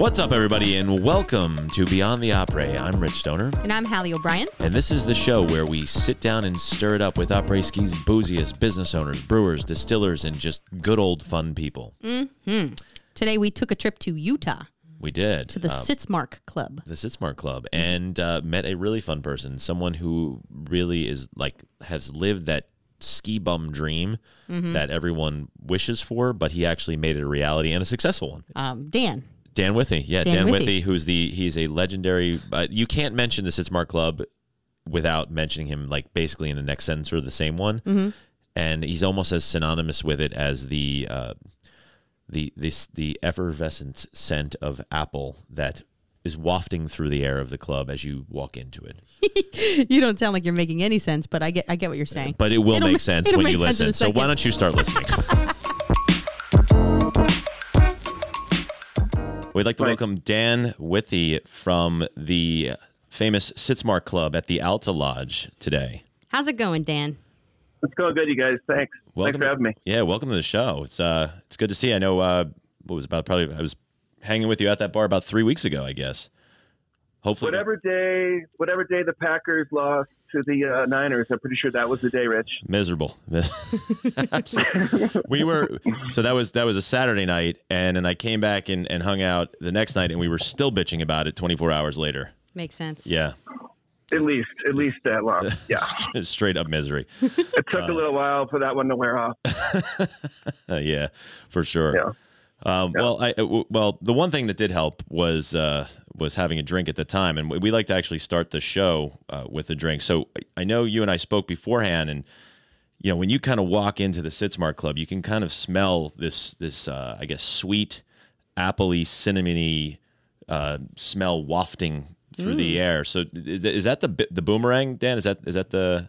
What's up, everybody, and welcome to Beyond the Après. I'm Rich Stoner, And I'm Hallie O'Brien. and this is the show where we sit down and stir it up with Après Ski's booziest business owners, brewers, distillers, and just good old fun people. Today we took a trip to Utah We did. to the uh, Sitzmark Club. the Sitzmark Club and uh, met a really fun person, someone who really is like has lived that ski bum dream that everyone wishes for, but he actually made it a reality and a successful one. Um, Dan. Dan Withy, yeah, Dan, Dan Withy. Withy. who's the he's a legendary. Uh, you can't mention the Sitzmark Club without mentioning him, like basically in the next sentence or the same one, Mm-hmm. and he's almost as synonymous with it as the uh, the this the effervescent scent of apple that is wafting through the air of the club as you walk into it. You don't sound like you're making any sense, but I get I get what you're saying. But it will It'll make ma- sense when make you sense listen. So why don't you start listening? We'd like to Right. welcome Dan Withy from the famous Sitzmark Club at the Alta Lodge today. How's it going, Dan? It's going good, you guys. Thanks. Welcome Thanks for having me. Yeah, welcome to the show. It's uh, it's good to see. you. I know. Uh, what was about probably I was hanging with you at that bar about three weeks ago, I guess. Hopefully, Whatever day, whatever day the Packers lost to the uh, Niners, I'm pretty sure that was the day, Rich. miserable. We were so that was that was a Saturday night, and then I came back and, and hung out the next night, and we were still bitching about it 24 hours later. Makes sense. Yeah, At least, at least that long. Yeah. straight up misery. It took a little while for that one to wear off. Uh, yeah, for sure. Yeah. Um, Well, I uh, well the one thing that did help was uh, was having a drink at the time, and we, we like to actually start the show uh, with a drink. So I- I know you and I spoke beforehand, and you know when you kind of walk into the Sitzmark Club, you can kind of smell this this uh, I guess sweet, appley, cinnamony uh, smell wafting through the air. So is, is that the the boomerang, Dan? Is that is that the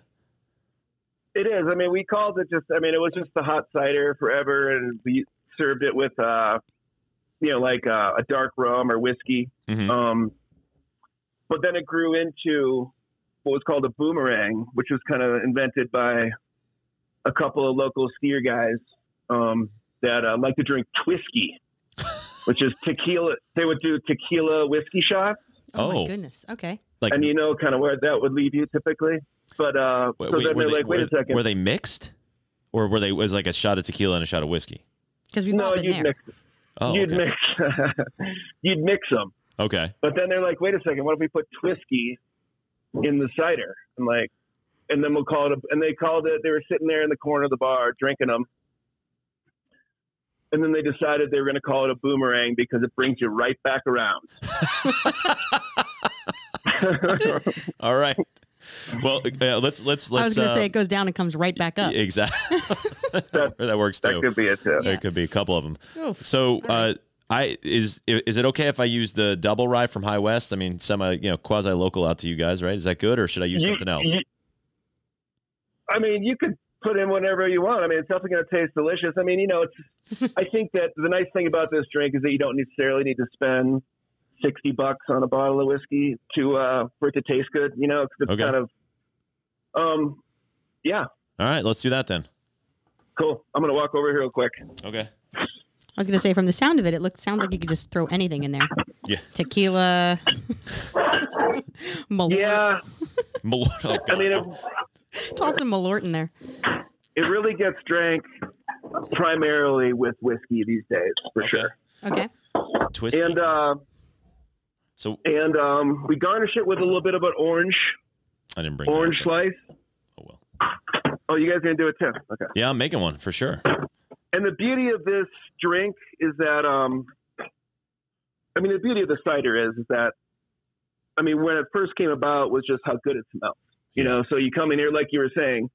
It is. I mean, we called it just, I mean, it was just the hot cider forever, and we served it with, uh, you know, like uh, a dark rum or whiskey. Mhm. Um, but then it grew into what was called a boomerang, which was kind of invented by a couple of local skier guys um, that uh, like to drink twisky, which is tequila. They would do tequila whiskey shots, Oh, Oh. my goodness. Okay. like and you know kind of where that would leave you typically. But uh, Wait, so then were they're they, like, wait were, a second. were they mixed, or were they was like a shot of tequila and a shot of whiskey? Because we've all been you'd there. mix. Oh, you'd okay. mix. you'd mix them. okay. But then they're like, wait a second, what if we put twisky in the cider? And like, and then we'll call it. A, and they called it. They were sitting there in the corner of the bar drinking them. And then they decided they were going to call it a boomerang because it brings you right back around. All right. Well, uh, let's let's let's. I was going to uh, say it goes down and comes right back up. exactly. that works too. that could be it too. There could be a couple of them. Oof. So, uh, I is is it okay if I use the double rye from High West? I mean, semi you know quasi local out to you guys, right? Is that good, or should I use You- something else? you- I mean, you could put in whatever you want. I mean, it's definitely going to taste delicious. I mean, you know, it's. I think that the nice thing about this drink is that you don't necessarily need to spend sixty bucks on a bottle of whiskey to uh, for it to taste good. You know, 'cause it's Okay. kind of. Um, yeah, All right, let's do that then. cool. I'm going to walk over here real quick. Okay. I was going to say from the sound of it, it looks sounds like you could just throw anything in there. Yeah. Tequila. Malort. Yeah, Malort. Oh, I mean, it, Toss some Malort in there. it really gets drank primarily with whiskey these days, for Okay. sure. Okay. Twisty. And uh, so and um, we garnish it with a little bit of an orange I didn't bring orange slice. Oh well. Oh, you guys gonna do it too? Okay. Yeah, I'm making one for sure. And the beauty of this drink is that, um, I mean, the beauty of the cider is, is that, I mean, when it first came about was just how good it smells. You know, so you come in here, like you were saying,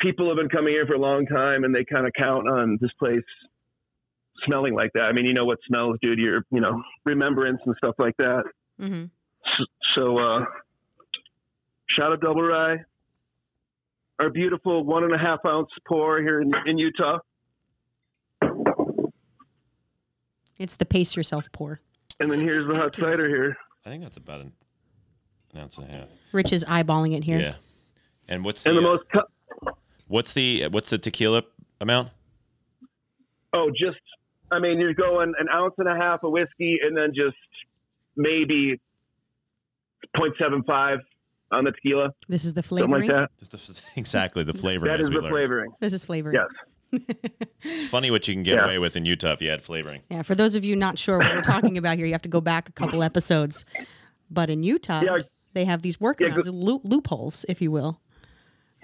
people have been coming here for a long time and they kind of count on this place smelling like that. I mean, you know what smells do to your, you know, remembrance and stuff like that. hmm S- So, uh, shot of double rye, our beautiful one and a half ounce pour here in, in Utah. It's the pace yourself pour. And then here's the hot cider here. I think that's about an, an ounce and a half. Rich is eyeballing it here. Yeah. And what's the, And the uh, most, cu- what's the what's the tequila amount? oh, just, I mean, you're going an ounce and a half of whiskey and then just maybe 0.75 on the tequila, This is the something flavoring. like that. Exactly the flavoring. That as is the learned. This is flavoring. Yes. It's funny what you can get Yeah. away with in Utah if you add flavoring. Yeah, for those of you not sure what we're talking about here, you have to go back a couple episodes. But in Utah, Yeah. they have these Yeah, workarounds, go- loo- loopholes, if you will,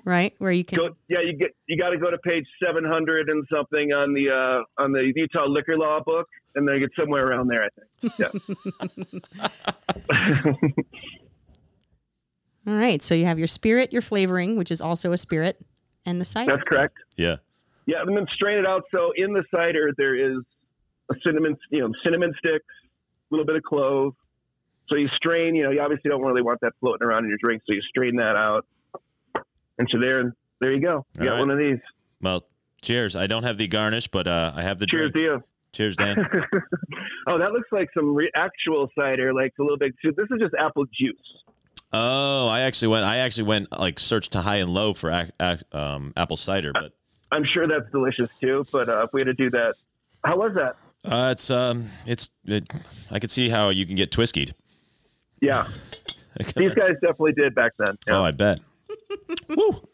right? Where you can. Go, yeah, you get you got to go to page 700 and something on the uh, on the Utah liquor law book, and then get somewhere around there. I think. Yeah. All right, so you have your spirit, your flavoring, which is also a spirit, and the cider. That's correct. Yeah. Yeah, and then strain it out. So in the cider, there is a cinnamon, you know, cinnamon sticks, a little bit of clove. So you strain. You know, you obviously don't really want that floating around in your drink, so you strain that out. And so there, there you go. You All got right. one of these. Well, cheers. I don't have the garnish, but uh, I have the Cheers drink. to you. Cheers, Dan. oh, that looks like some re- actual cider, like a little bit. Too. This is just apple juice. oh, I actually went. I actually went like searched to high and low for ac- ac- um, apple cider, but I'm sure that's delicious too. But uh, if we had to do that, how was that? uh, it's um, it's. It, I could see how you can get twiskied. Yeah, these guys definitely did back then. Yeah. Oh, I bet. Woo.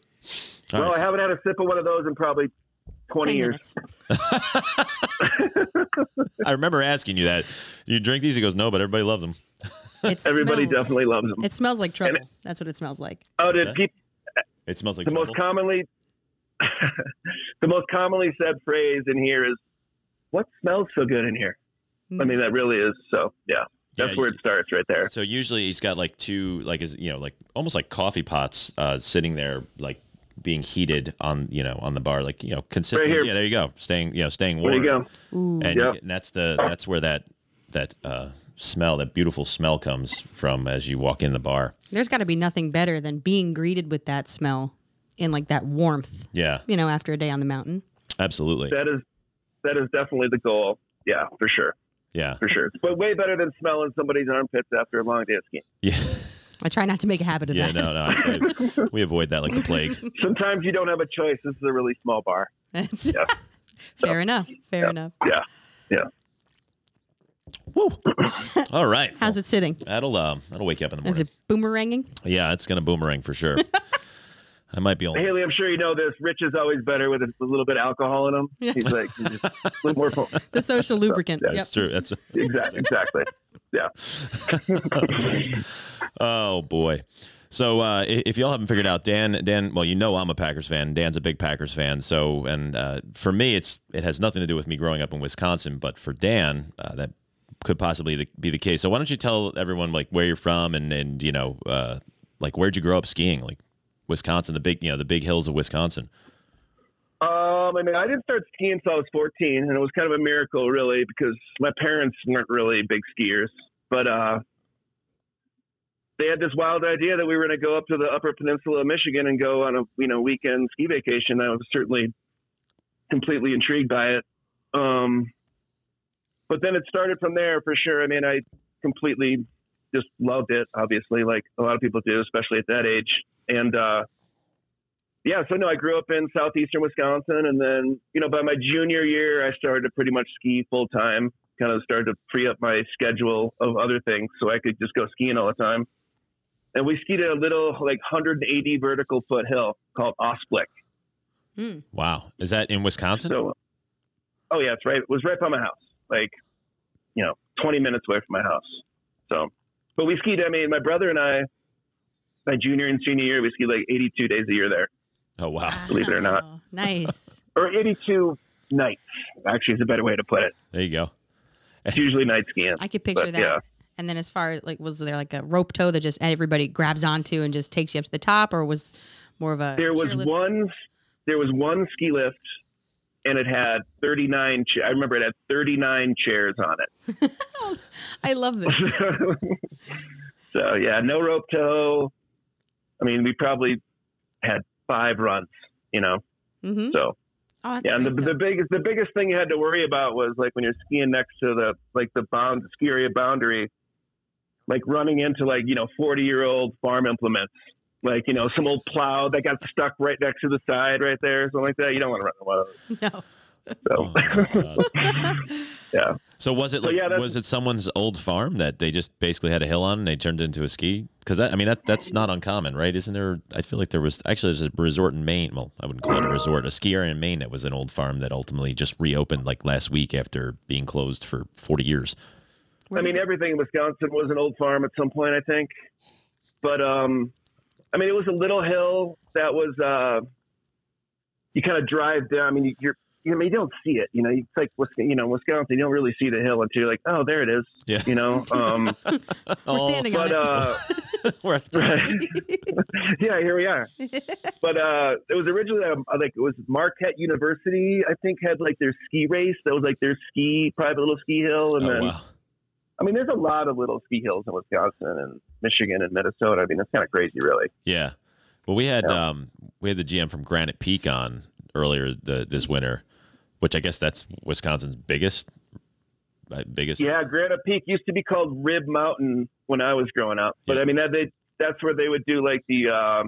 Well, right. I haven't had a sip of one of those in probably 20 10 years. I remember asking you that. You drink these? He goes, no, but everybody loves them. It Everybody smells- definitely loves them. It smells like trouble. That's what it smells like. Oh, did Okay. peop It smells like the trouble. most commonly the most commonly said phrase in here is, "What smells so good in here?" I mean, mm. that really is so. Yeah, that's Yeah, where it starts right there. So usually he's got like two, like his, you know, like almost like coffee pots uh, sitting there, like being heated on, you know, on the bar, like you know, consistent. here. Yeah, there you go, staying, you know, staying warm There you go. Ooh. And, Yeah. and that's the that's where that that uh, smell, that beautiful smell, comes from as you walk in the bar. There's got to be nothing better than being greeted with that smell in like that warmth, Yeah, you know, after a day on the mountain. absolutely. That is that is definitely the goal. Yeah, for sure, Yeah, for sure. But way better than smelling somebody's armpits after a long day of skiing. yeah, I try not to make a habit of yeah. that. No, no, I- we avoid that like the plague. Sometimes you don't have a choice. This is a really small bar. It's- Fair enough. Fair enough. Yeah, yeah. Woo. All right, How's it sitting? that'll uh, that'll wake you up in the morning. Is it boomeranging? Yeah, it's gonna boomerang for sure. I might be on. Haley, I'm sure you know this. Rich is always better with a little bit of alcohol in him. Yes. He's like he's a little more. fun. The social lubricant. Yep. That's true. That's Exactly. Exactly. Yeah. oh boy. So uh, if y'all haven't figured out, Dan, Dan, well, you know I'm a Packers fan. Dan's a big Packers fan. So, and uh, for me, it's it has nothing to do with me growing up in Wisconsin, but for Dan, uh, that could possibly be the case. So why don't you tell everyone like where you're from and and you know uh, like where'd you grow up skiing? Like Wisconsin, the big you know the big hills of Wisconsin. Um, I mean, I didn't start skiing until I was 14, and it was kind of a miracle, really, because my parents weren't really big skiers. But uh, they had this wild idea that we were going to go up to the Upper Peninsula of Michigan and go on a you know weekend ski vacation. I was certainly completely intrigued by it. Um, but then it started from there for sure. I mean, I completely just loved it, obviously, like a lot of people do, especially at that age. And uh, yeah, so no, I grew up in southeastern Wisconsin, and then you know by my junior year, I started to pretty much ski full time. Kind of started to free up my schedule of other things, so I could just go skiing all the time. And we skied at a little like 180 vertical foot hill called Ausblick. Hmm. Wow, is that in Wisconsin? So, oh yeah, it's right. It was right by my house, like you know, 20 minutes away from my house. So, but we skied. I mean, my brother and I, my junior and senior year, we skied like 82 days a year there, oh wow, Believe it or not. Nice. or 82 nights. Actually, is a better way to put it. there you go. It's usually night skiing. I could picture But, that. yeah. And then as far as like was there like a rope tow that just everybody grabs onto and just takes you up to the top or was more of a There was one. There was one ski lift, and it had 39. Cha- I remember it had 39 chairs on it. I love this. so yeah, no rope tow. I mean, we probably had five runs. You know, hmm so Oh, yeah. And the, the biggest the biggest thing you had to worry about was like when you're skiing next to the like the bound ski area boundary, like running into like you know 40 year old farm implements. Like you know some old plow that got stuck right next to the side right there, something like that. You don't want to run into one of those. no. So, Oh, yeah. So was it So, like yeah, was it someone's old farm that they just basically had a hill on and they turned it into a ski? Because I mean that that's not uncommon, right? Isn't there? I feel like there was actually there's a resort in Maine. Well, I wouldn't call it a resort, a ski area in Maine that was an old farm that ultimately just reopened like last week after being closed for 40 years. Where I mean, everything in Wisconsin was an old farm at some point, I think. But um, I mean, it was a little hill that was. Uh, you kind of drive down. I mean, you- you're. You know, you don't see it. You know, it's like Wis- you know Wisconsin. You don't really see the hill until you're like, oh, there it is. Yeah. You know. Um, We're standing on but it. uh, We're at the right. yeah, here we are. But uh, it was originally um, like it was Marquette University. I think had like their ski race. That was like their ski private little ski hill, and oh, then wow. I mean, there's a lot of little ski hills in Wisconsin and Michigan and Minnesota. I mean, that's kind of crazy, really. Yeah. Well, we had Yeah. um we had the GM from Granite Peak on earlier the, this winter, which I guess that's Wisconsin's biggest uh, biggest. Yeah, Granite Peak used to be called Rib Mountain when I was growing up, but Yeah. I mean, that they that's where they would do like the uh,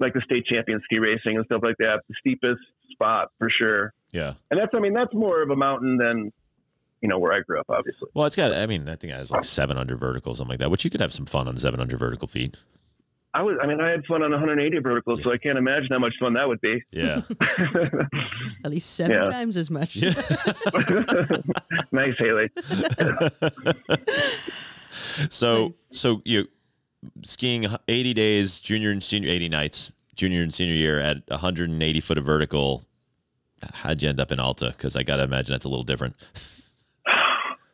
like the state champion ski racing and stuff like that. The steepest spot for sure, Yeah. and that's I mean that's more of a mountain than you know where I grew up, obviously. Well, it's got. I mean, I think it has like 700 vertical, something like that. Which you could have some fun on 700 vertical feet. I was I mean I had fun on 180 verticals, so I can't imagine how much fun that would be. Yeah. At least seven Yeah. times as much. yeah. nice, Haley. So Nice. so you skiing 80 days, junior and senior 80 nights, junior and senior year at 180 foot of vertical. How'd you end up in Alta? Because I gotta imagine that's a little different.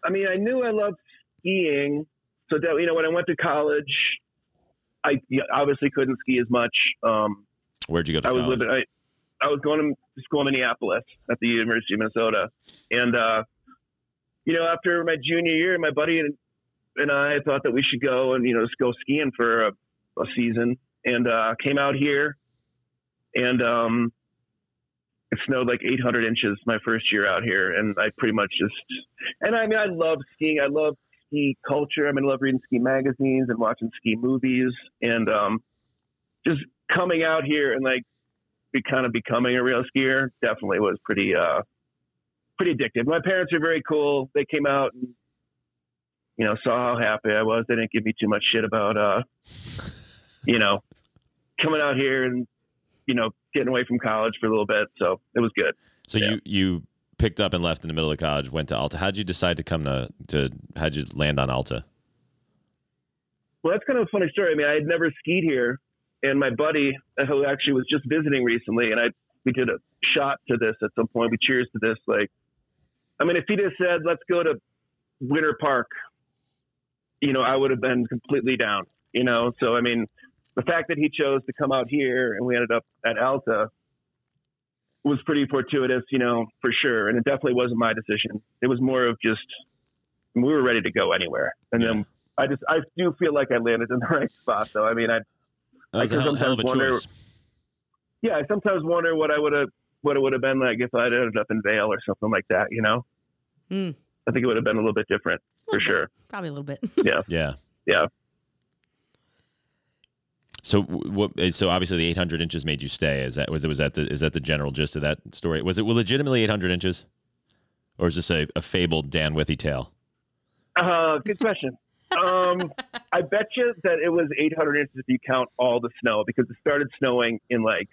I mean, I knew I loved skiing, so that you know when I went to college, I obviously couldn't ski as much. Um, Where'd you go to I was living. I, I was going to school in Minneapolis at the University of Minnesota, and uh, you know, after my junior year, my buddy and, and I thought that we should go and you know just go skiing for a, a season, and uh, came out here, and um, it snowed like 800 inches my first year out here, and I pretty much just, and I mean, I love skiing. I love ski culture. I mean, I love reading ski magazines and watching ski movies, and um, just coming out here and like be kind of becoming a real skier definitely was pretty uh pretty addictive. My parents are very cool. They came out and you know saw how happy I was. They didn't give me too much shit about uh you know coming out here and you know getting away from college for a little bit. So it was good. So Yeah. you you picked up and left in the middle of college, went to Alta. How'd you decide to come to to how'd you land on Alta? Well, that's kind of a funny story. I mean, I had never skied here, and my buddy, uh, who actually was just visiting recently, and I we did a shot to this at some point. We cheers to this. Like, I mean, if he'd have said, "Let's go to Winter Park," you know, I would have been completely down. You know, so I mean, the fact that he chose to come out here and we ended up at Alta was pretty fortuitous, you know, for sure. And it definitely wasn't my decision. It was more of just we were ready to go anywhere, and then I just I do feel like I landed in the right spot though. I mean, I That was I a can hell, hell of a sometimes wonder- choice. yeah, I sometimes wonder what I would have what it would have been like if I'd ended up in Vail or something like that. You know, Hmm. I think it would have been a little bit different for Little bit. sure. Probably a little bit. Yeah. Yeah. Yeah. So what? So obviously the 800 inches made you stay. Is that was was that the is that the general gist of that story? Was it legitimately 800 inches, or is this a, a fabled Dan Withy tale? Uh, good question. Um, I bet you that it was 800 inches if you count all the snow because it started snowing in like,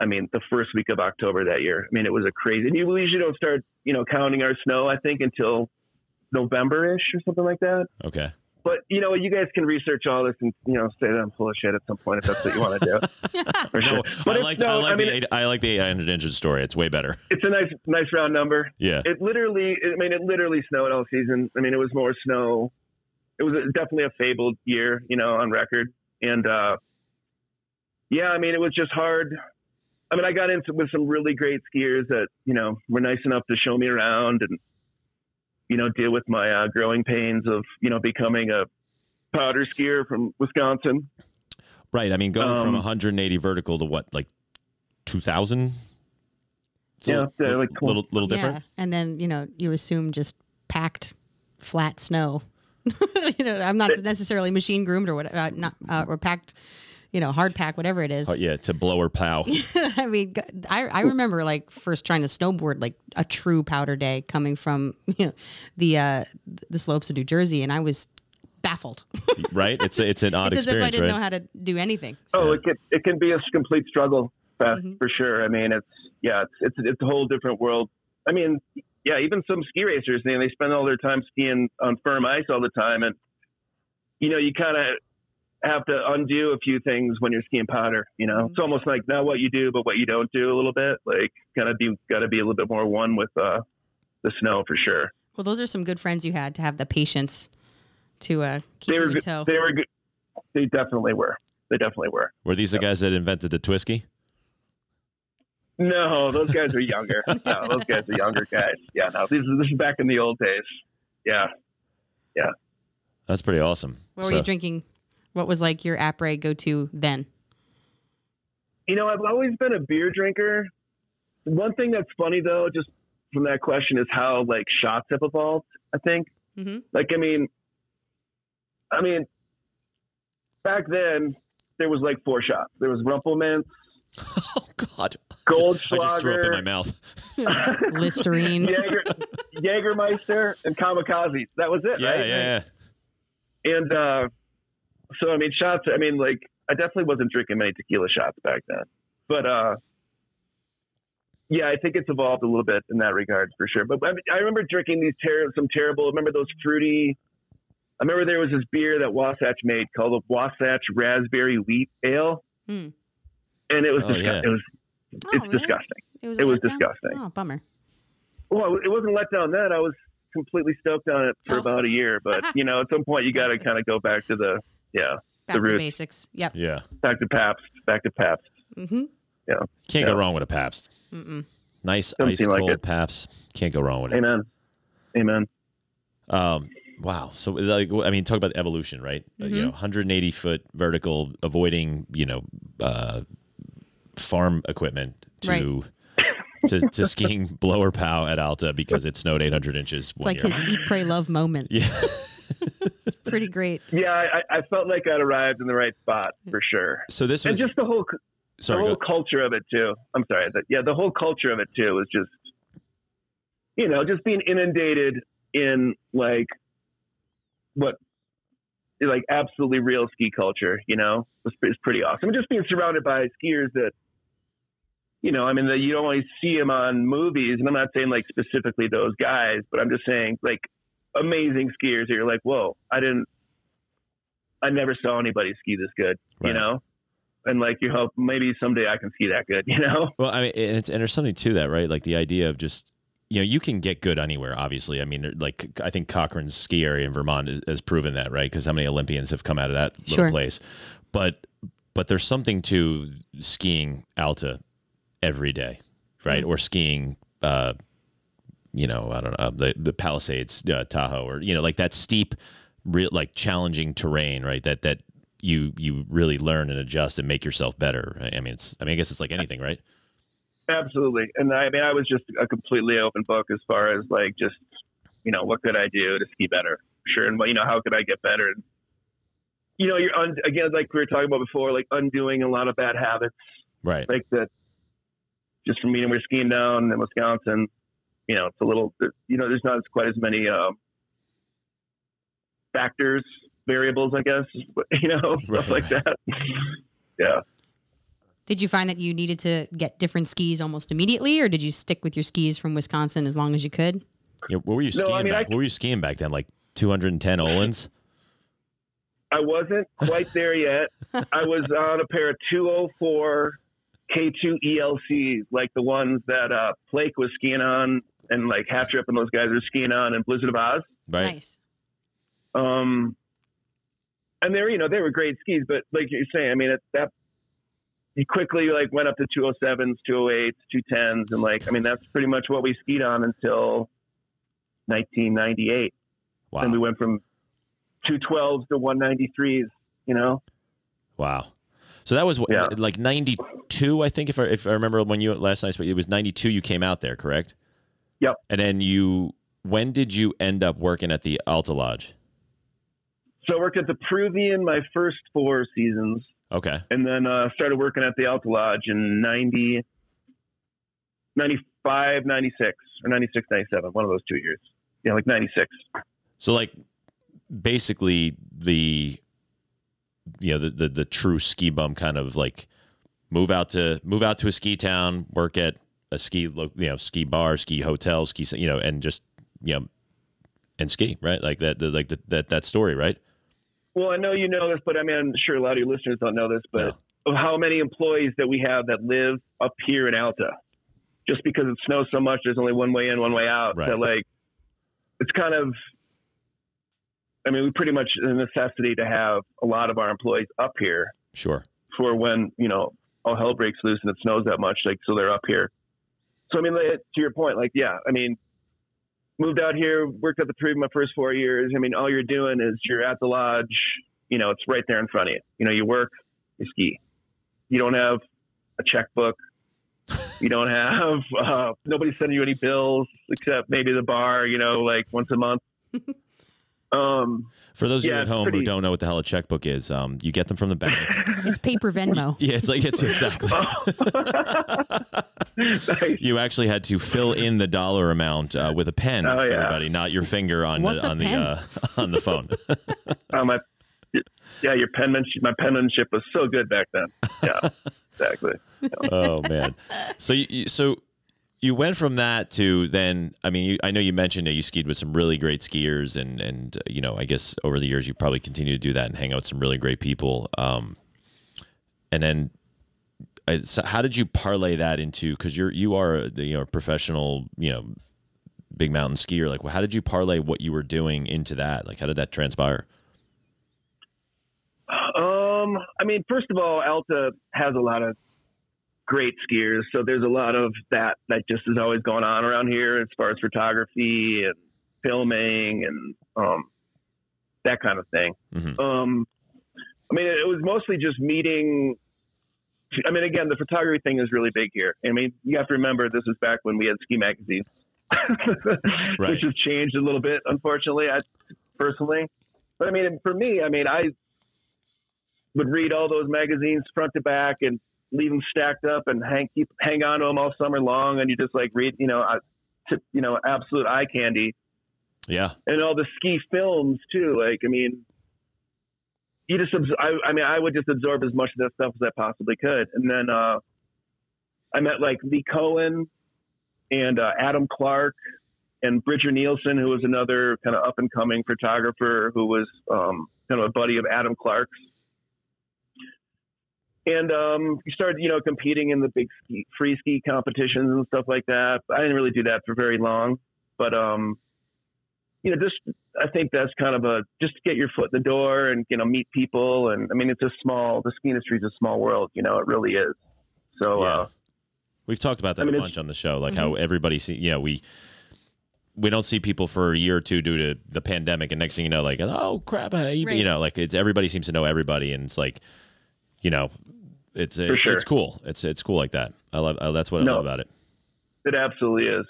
I mean, the first week of October that year. I mean, it was a crazy. And you usually don't start, you know, counting our snow. I think until November ish or something like that. Okay. But you know, you guys can research all this and you know say that I'm full of shit at some point if that's what you want to do. For sure. No, But I like no, I like I mean, the eight, I like the 800 inches story. It's way better. it's a nice, nice round number. Yeah. It literally, I mean, it literally snowed all season. I mean, it was more snow. It was definitely a fabled year, you know, on record. And uh, yeah, I mean, it was just hard. I mean, I got into with some really great skiers that you know were nice enough to show me around and you know deal with my uh, growing pains of you know becoming a powder skier from Wisconsin. Right. I mean, going from Um, 180 vertical to what, like 2,000? Yeah, yeah, little, like little, little different. Yeah, and then you know you assume just packed, flat snow. you know, I'm not necessarily machine groomed or whatever, uh, not uh, or packed. You know, hard pack, whatever it is. Oh, yeah, to blower pow. I mean, I, I remember like first trying to snowboard like a true powder day coming from you know the uh, the slopes of New Jersey, and I was baffled. right? It's a, it's an odd it's as if I didn't right? know how to do anything. Oh, it can it can be a complete struggle fest Mhm. for sure. I mean, it's yeah, it's it's it's a whole different world. I mean, yeah, even some ski racers, you know, they spend all their time skiing on firm ice all the time, and you know, you kind of have to undo a few things when you're skiing powder. You know, Mhm. it's almost like not what you do, but what you don't do a little bit. Like, kind of be got to be a little bit more one with uh, the snow for sure. Well, those are some good friends you had to have the patience to uh, keep they you were in good- tow. they were good. They definitely were. They definitely were. Were these the guys that invented the Twisky? No, those guys are younger. no, those guys are younger guys. Yeah, no, this is this is back in the old days. Yeah, yeah. That's pretty awesome. What were you drinking? What was like your après go to then? you know, I've always been a beer drinker. One thing that's funny though, just from that question, is how like shots have evolved. I think, hmm like, I mean, I mean, back then there was like four shots. There was Rumple Minze, Oh God! Gold I just threw up in my mouth. Listerine. Jaeger, Jägermeister, and Kamikazes. That was it, Yeah, right? yeah, yeah. And uh, so, I mean, shots. I mean, like, I definitely wasn't drinking many tequila shots back then, but uh, yeah, I think it's evolved a little bit in that regard for sure. But I, mean, I remember drinking these ter- some terrible. Remember those fruity? I remember there was this beer that Wasatch made called the Wasatch Raspberry Wheat Ale, Hmm. and it was Oh, disgu- yeah. it was Oh, it's really? disgusting. It was. It was letdown? disgusting. Oh, bummer. Well, it wasn't let down then. I was completely stoked on it for Oh. about a year, but you know, at some point you got to kind of go back to the yeah, Back to roots. basics. Yep. Yeah. back to Pabst, back to Pabst. Mm-hmm. Yeah. Can't Yeah. go wrong with a Pabst. Mm-mm. Nice Doesn't ice seem like cold it. Pabst. Can't go wrong with it. Amen. Amen. Um, wow. So, like, I mean, talk about evolution, right? Uh, you Mhm. know, 180 foot vertical, avoiding, you know, uh, farm equipment to to, to skiing blower pow at Alta because it snowed 800 inches It's one like year. his eat, pray, love moment. yeah. It's pretty great. Yeah, I, I felt like I'd arrived in the right spot for sure, So this and was just the whole the whole Go, culture of it too. I'm sorry, the, yeah, the whole culture of it too was just, you know, just being inundated in like what, like absolutely real ski culture. You know, was is pretty awesome. Just being surrounded by skiers that, you know, I mean, that you don't always see them on movies, and I'm not saying like specifically those guys, but I'm just saying like amazing skiers that you're like, whoa, I didn't, I never saw anybody ski this good. Right. You know and like you hope maybe someday I can ski that good, you know? well, I mean, and, it's, and there's something to that, right? Like the idea of just, you know, you can get good anywhere, obviously. I mean, like, I think Cochran's ski area in Vermont has- has proven that, right? Because how many Olympians have come out of that little Sure. place? But, but there's something to skiing Alta every day, right? Or skiing, uh, you know, I don't know, the, the Palisades, uh, Tahoe, or, you know, like that steep, real, like challenging terrain, right? That, that, you you really learn and adjust and make yourself better. I I mean, it's I mean, I guess it's like anything, right? Absolutely. And I mean, I was just a completely open book as far as like just, you know, what could I do to ski better? Sure. And, you know, how could I get better? And, you know, you're, un- again, like we were talking about before, like undoing a lot of bad habits, Right. like that just from, know, we're skiing down in Wisconsin, you know, it's a little, you know, there's not quite as many, um, factors, variables, I guess, you know, Right, stuff like that. yeah. Did you find that you needed to get different skis almost immediately, or did you stick with your skis from Wisconsin as long as you could? Yeah, what were you skiing? No, skiing I mean, back? I- What were you skiing back then? Like 210 Olins? I wasn't quite there yet. I was on a pair of 204 K2 ELCs, like the ones that uh, Plake was skiing on, and like Half Trip and those guys were skiing on and Blizzard of Oz. Right. Nice. Um, and they were, you know, they were great skis, but like you're saying, I mean, it, that you quickly like went up to 207s, 208s, 210s, and like, I mean, that's pretty much what we skied on until 1998. Wow. And we went from 212s to 193s, you know? wow. So that was what, Yeah. like 92, I think, if I, if I remember when you last night, but it was 92 you came out there, correct? Yep. And then you, when did you end up working at the Alta Lodge? So I worked at the Peruvian my first four seasons. Okay. and then uh, started working at the Alta Lodge in 90, 95, 96, or 96, 97, one of those two years. Yeah, like 96. So like basically the you know the, the the true ski bum kind of like move out to move out to a ski town, work at a ski you know ski bar, ski hotel, ski you know, and just you know and ski right like that the, like the, that that story right. Well, I know you know this, but I mean, I'm sure a lot of your listeners don't know this, but of how many employees that we have that live up here in Alta. Just because it snows so much, there's only one way in, one way out. Right. So, like, it's kind of, I mean, we pretty much a necessity to have a lot of our employees up here Sure. for when, you know, all hell breaks loose and it snows that much. Like, so they're up here. So, I mean, like, to your point, like, yeah, I mean, moved out here, worked at the Tree my first four years. I mean, all you're doing is you're at the lodge, you know, it's right there in front of you. You know, you work, you ski. You don't have a checkbook. You don't have, uh, nobody's sending you any bills except maybe the bar, you know, like once a month. um, For those of Yeah, you at it's home who don't know what the hell a checkbook is, um, you get them from the bank. It's paper Venmo. yeah, it's like it's exactly. nice. You actually had to fill in the dollar amount uh, with a pen, Oh, yeah. everybody, not your finger on What's the on pen? the uh, on the phone. Uh, my, yeah, your penmanship, my penmanship was so good back then. Yeah, exactly. oh man. So you, you so you went from that to then. I mean, you, I know you mentioned that you skied with some really great skiers, and and uh, you know, I guess over the years you probably continue to do that and hang out with some really great people. Um, and then. I, so how did you parlay that into because you're you are a, you know a professional you know big mountain skier like well, how did you parlay what you were doing into that like how did that transpire Um, I mean, first of all, Alta has a lot of great skiers, so there's a lot of that that just is always going on around here as far as photography and filming and um, that kind of thing. Mhm. Um, I mean, it was mostly just meeting. I mean, again, the photography thing is really big here. I mean, you have to remember this is back when we had ski magazines, Right. which has changed a little bit, unfortunately. I personally, but I mean, for me, I mean, I would read all those magazines front to back and leave them stacked up and hang keep hang on to them all summer long, and you just like read, you know, uh, to, you know, absolute eye candy yeah and all the ski films too. Like, I mean, you just, abs- I, I mean, I would just absorb as much of that stuff as I possibly could. And then, uh, I met like Lee Cohen and, uh, Adam Clark and Bridger Nielsen, who was another kind of up and coming photographer who was, um, kind of a buddy of Adam Clark's. And, um, you started, you know, competing in the big ski, free ski competitions and stuff like that. I didn't really do that for very long, but, um, you know, just I think that's kind of a just to get your foot in the door and you know meet people. And I mean it's a small the ski industry is a small world you know it really is. So Yeah. uh, We've talked about that I mean, a bunch on the show, like how everybody see, you know, we we don't see people for a year or two due to the pandemic, and next thing you know, like, oh crap, hey, you know, like it's everybody seems to know everybody, and it's like, you know, it's it's, sure. it's cool. It's it's cool like that. I love uh, that's what I No. love about it. it absolutely is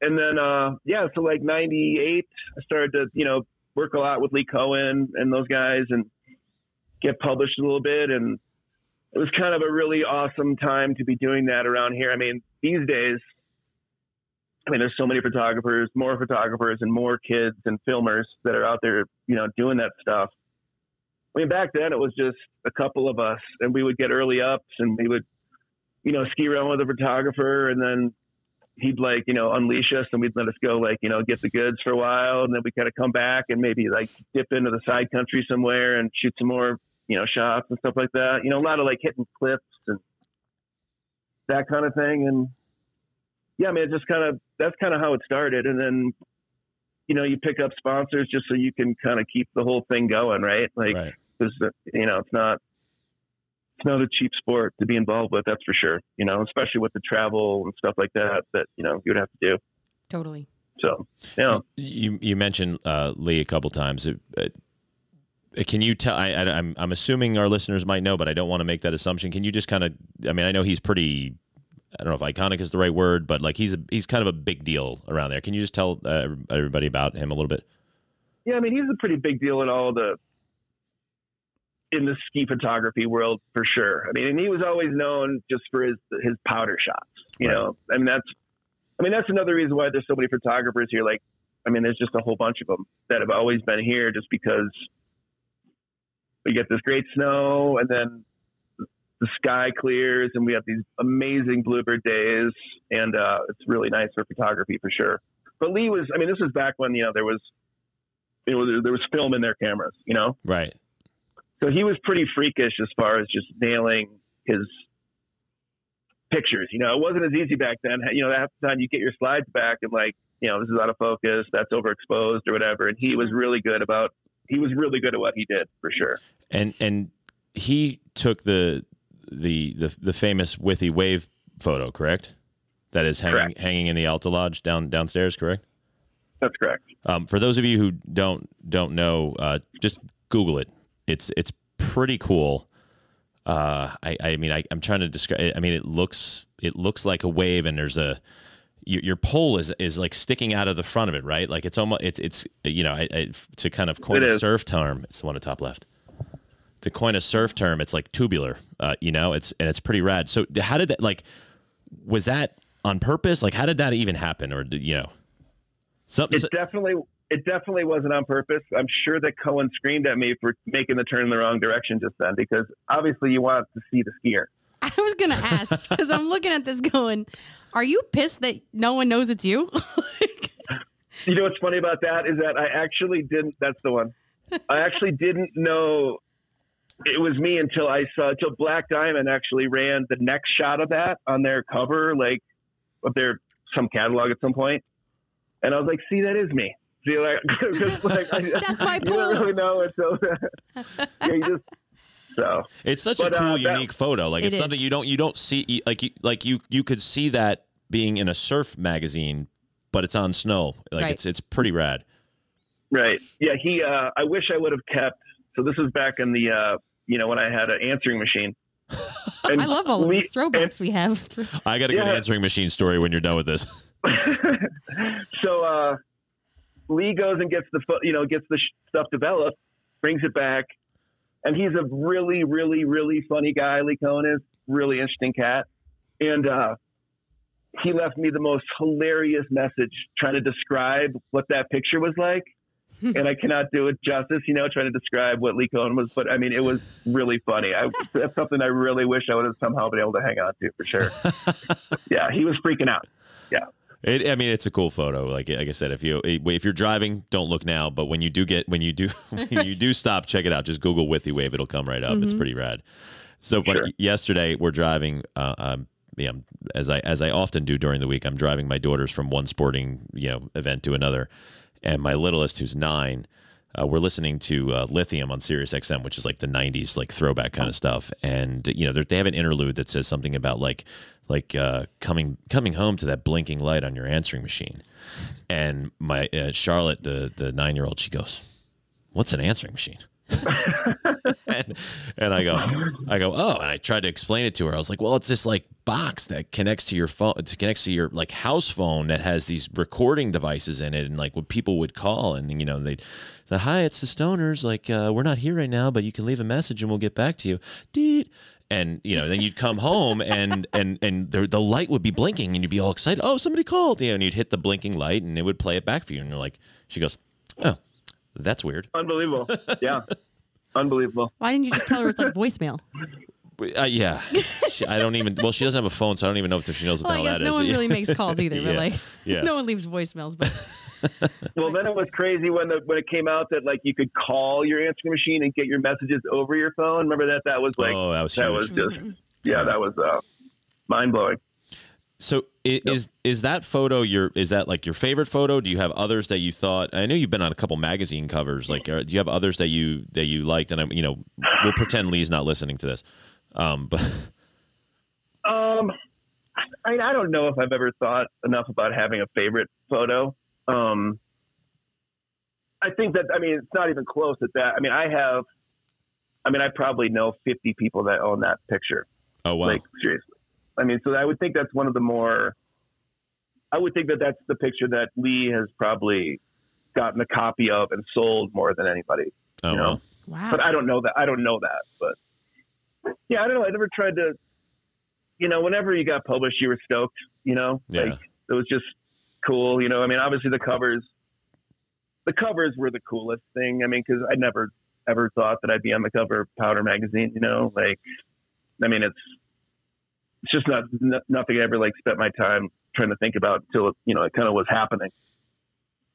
and then uh yeah so like 98 I started to you know work a lot with Lee Cohen and those guys and get published a little bit and it was kind of a really awesome time to be doing that around here I mean these days I mean, there's so many photographers, more photographers, and more kids and filmers that are out there, you know, doing that stuff. I mean, back then it was just a couple of us, and we would get early ups, and we would, you know, ski around with a photographer, and then he'd like, you know, unleash us, and we'd let us go, like, you know, get the goods for a while, and then we kind of come back and maybe like dip into the side country somewhere and shoot some more, you know, shots and stuff like that. You know, a lot of like hitting clips and that kind of thing, and yeah, I mean, it's just kind of that's kind of how it started, and then you know you pick up sponsors just so you can kind of keep the whole thing going, right? Like, Right. Because you know it's not it's not a cheap sport to be involved with, that's for sure. You know, especially with the travel and stuff like that that you know you would have to do. Totally. So, you know, You you mentioned uh, Lee a couple times. Uh, can you tell? I, I, I'm I'm assuming our listeners might know, but I don't want to make that assumption. Can you just kind of? I mean, I know he's pretty. I don't know if iconic is the right word, but like he's a he's kind of a big deal around there. Can you just tell uh, everybody about him a little bit? yeah, I mean, he's a pretty big deal in all the in the ski photography world for sure. I mean, and he was always known just for his his powder shots. You Right. know, I mean that's I mean that's another reason why there's so many photographers here. Like, I mean, there's just a whole bunch of them that have always been here just because we get this great snow and then the sky clears and we have these amazing bluebird days and uh, it's really nice for photography for sure. But Lee was, I mean, this was back when you know there was, you know, there, there was film in their cameras, you know. Right. So he was pretty freakish as far as just nailing his pictures. You know, it wasn't as easy back then. You know, half the time you get your slides back and like, you know, this is out of focus, that's overexposed or whatever. And he was really good about. He was really good at what he did for sure. And and he took the the the, the famous Withy wave photo, correct? That is hanging Correct. hanging in the Alta Lodge down downstairs, correct? That's correct. Um, for those of you who don't don't know, uh, just Google it. It's it's pretty cool. Uh, I I mean I, I'm trying to describe. I mean it looks it looks like a wave, and there's a your, your pole is is like sticking out of the front of it, right? Like it's almost it's it's you know I, I, to kind of coin a surf term. It's the one at top left. To coin a surf term, it's like tubular. Uh, you know, it's and it's pretty rad. So how did that like? Was that on purpose? Like how did that even happen? Or you know, something? It definitely. It definitely wasn't on purpose. I'm sure that Cohen screamed at me for making the turn in the wrong direction just then, because obviously you want to see the skier. I was gonna ask because I'm looking at this going, are you pissed that no one knows it's you? You know what's funny about that is that I actually didn't. That's the one. I actually didn't know it was me until I saw until Black Diamond actually ran the next shot of that on their cover, like of their some catalog at some point, and I was like, "See, that is me." See, like, 'cause, like I, That's my you don't really know it, so yeah, you just so It's such But, a cool, uh, that- unique photo. Like It it's something you don't you don't see like you like you you could see that being in a surf magazine, but it's on snow. Like Right. it's it's pretty rad. Right. Yeah. He. Uh, I wish I would have kept. So this was back in the. Uh, you know when I had an answering machine. And I love all of these throwbacks we have. I got a good Yeah. answering machine story when you're done with this. so uh, Lee goes and gets the you know gets the stuff developed, brings it back, and he's a really really really funny guy. Lee Cohen is really interesting cat, and uh, he left me the most hilarious message trying to describe what that picture was like. and I cannot do it justice, you know, trying to describe what Lee Cohen was, but I mean, it was really funny. I, that's something I really wish I would have somehow been able to hang on to for sure. yeah, he was freaking out. Yeah. It, I mean, it's a cool photo. Like like I said, if you if you're driving, don't look now. But when you do get when you do when you do stop, check it out. Just Google Withy Wave; it'll come right up. It's pretty rad. So, but yesterday we're driving. Uh, um, yeah, as I as I often do during the week, I'm driving my daughters from one sporting you know event to another, and my littlest, who's nine, uh, we're listening to uh, Lithium on Sirius XM, which is like the '90s like throwback kind of stuff. And you know, they have an interlude that says something about like like uh, coming coming home to that blinking light on your answering machine. And my uh, Charlotte, the the nine year old, she goes, "What's an answering machine?" and, and I go, I go, oh, and I tried to explain it to her. I was like, well, it's this like box that connects to your phone, it connects to your like house phone that has these recording devices in it, and like when people would call, and you know they, the hi, it's the Stoners, like uh, we're not here right now, but you can leave a message and we'll get back to you. Deet. And you know, then you'd come home and and and the, the light would be blinking, and you'd be all excited. Oh, somebody called! You know, and you'd hit the blinking light, and it would play it back for you. And you're like, she goes, oh, that's weird. Unbelievable. Yeah. Unbelievable. Why didn't you just tell her it's like voicemail? Uh, yeah, she, I don't even. Well, she doesn't have a phone, so I don't even know if she knows what Well, the hell guess that no is. one really makes calls either, Yeah, but like yeah. no one leaves voicemails. But Well, then it was crazy when the when it came out that like you could call your answering machine and get your messages over your phone. Remember that? That was like oh, that was that huge. was just yeah, that was uh, mind blowing. so i- is is that photo your is that like your favorite photo? Do you have others that you thought? I know you've been on a couple magazine covers. Like, uh, do you have others that you that you liked? And I'm, you know, we'll pretend Lee's not listening to this. Um, but Um, I I don't know if I've ever thought enough about having a favorite photo. Um, I think that I mean it's not even close at that. I mean, I have. I mean, I probably know 50 people that own that picture. oh wow, Like seriously. I mean, so I would think that's one of the more. I would think that that's the picture that Lee has probably gotten a copy of and sold more than anybody. oh you know. wow. Wow. But I don't know that. I don't know that. But yeah, I don't know. I never tried to. You know, whenever you got published, you were stoked. You know, Yeah. like it was just cool. You know, I mean, obviously the covers, the covers were the coolest thing. I mean, because I never ever thought that I'd be on the cover of Powder magazine. You know, like, I mean, it's it's just not n- nothing I ever like spent my time trying to think about until it, you know it kind of was happening.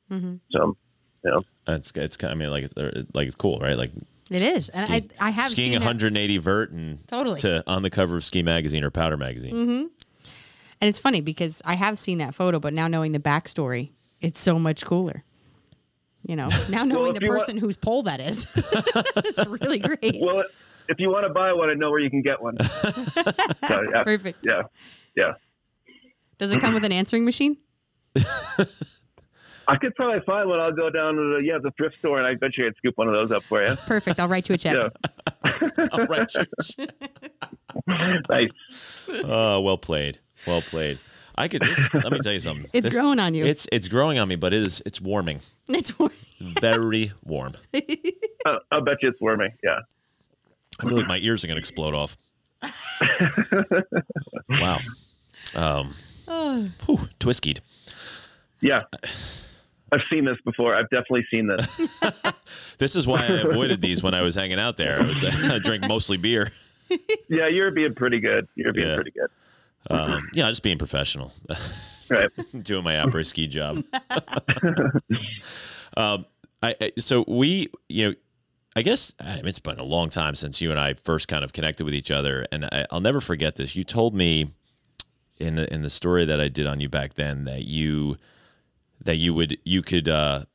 hmm So It's it's kind. of, I mean, like it's- like it's cool, right? Like It is, and I I have skiing seen that- 180 vert and Totally. to on the cover of Ski Magazine or Powder Magazine. Mm-hmm. And it's funny because I have seen that photo, but now knowing the backstory, it's so much cooler. You know, now knowing if the you want- person whose pole that is, it's really great. well, if you want to buy one, I know where you can get one. So, yeah, Perfect. yeah, yeah. Does it come with an answering machine? I could probably find one. I'll go down to the yeah the thrift store, and I bet you I'd scoop one of those up for you. Perfect. I'll write you a check. Yeah, All right. nice. Oh, well played. Well played. I could. This, let me tell you something. It's This- growing on you. It's it's growing on me, but it is it's warming. It's Very warm. Uh, I'll bet you it's warming. Yeah. I feel like my ears are gonna explode off. wow. Um. oh, Whew, twiskied. Yeah. I've seen this before. I've definitely seen this. This is why I avoided these when I was hanging out there. I was I drink mostly beer. Yeah, you're being pretty good. You're being Yeah. pretty good. Um, yeah, just being professional, Right. doing my après ski job. um, I, I so we you know. I guess I mean, it's been a long time since you and I first kind of connected with each other, and I, I'll never forget this. You told me in the, in the story that I did on you back then that you that you would you could uh,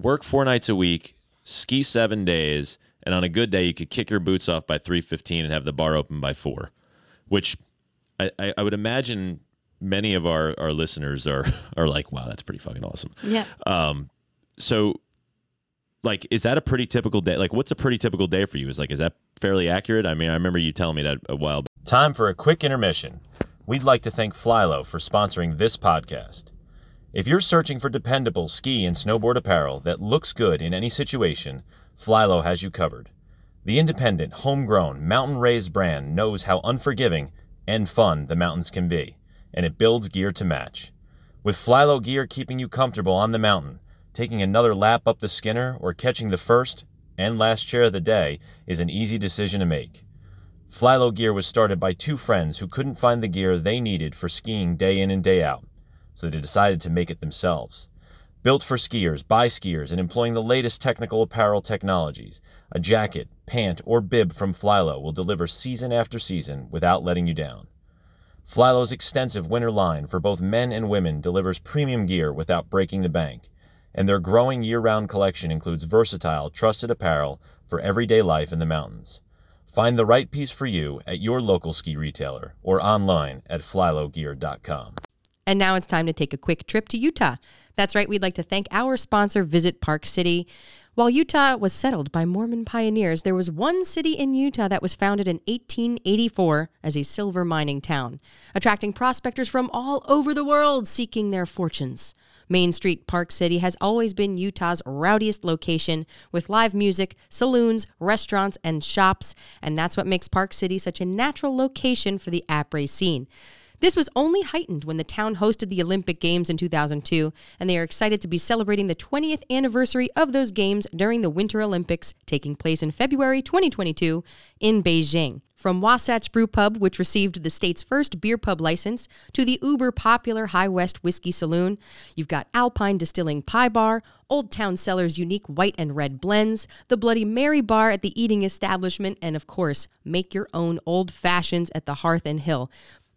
work four nights a week, ski seven days, and on a good day you could kick your boots off by three fifteen and have the bar open by four, which I, I, I would imagine many of our, our listeners are are like, wow, that's pretty fucking awesome. yeah. Um, so like, is that a pretty typical day? Like, what's a pretty typical day for you? Is like, is that fairly accurate? I mean, I remember you telling me that a while back. Time for a quick intermission. We'd like to thank Flylow for sponsoring this podcast. If you're searching for dependable ski and snowboard apparel that looks good in any situation, Flylow has you covered. The independent, homegrown, mountain raised brand knows how unforgiving and fun the mountains can be, and it builds gear to match. With Flylow gear keeping you comfortable on the mountain, taking another lap up the Skinner or catching the first and last chair of the day is an easy decision to make. Flylow gear was started by two friends who couldn't find the gear they needed for skiing day in and day out, so they decided to make it themselves. Built for skiers, by skiers, and employing the latest technical apparel technologies, a jacket, pant, or bib from Flylow will deliver season after season without letting you down. Flylow's extensive winter line for both men and women delivers premium gear without breaking the bank, and their growing year round collection includes versatile, trusted apparel for everyday life in the mountains. Find the right piece for you at your local ski retailer or online at flylowgear.com. And now it's time to take a quick trip to Utah. That's right, we'd like to thank our sponsor, Visit Park City. While Utah was settled by Mormon pioneers, there was one city in Utah that was founded in 1884 as a silver mining town, attracting prospectors from all over the world seeking their fortunes. Main Street Park City has always been Utah's rowdiest location with live music, saloons, restaurants, and shops, and that's what makes Park City such a natural location for the après scene. This was only heightened when the town hosted the Olympic Games in 2002, and they are excited to be celebrating the 20th anniversary of those games during the Winter Olympics taking place in February 2022 in Beijing. From Wasatch Brew Pub, which received the state's first beer pub license, to the uber popular High West Whiskey Saloon, you've got Alpine Distilling Pie Bar, Old Town Cellar's unique white and red blends, the Bloody Mary Bar at the eating establishment, and of course, make your own old fashions at the Hearth and Hill.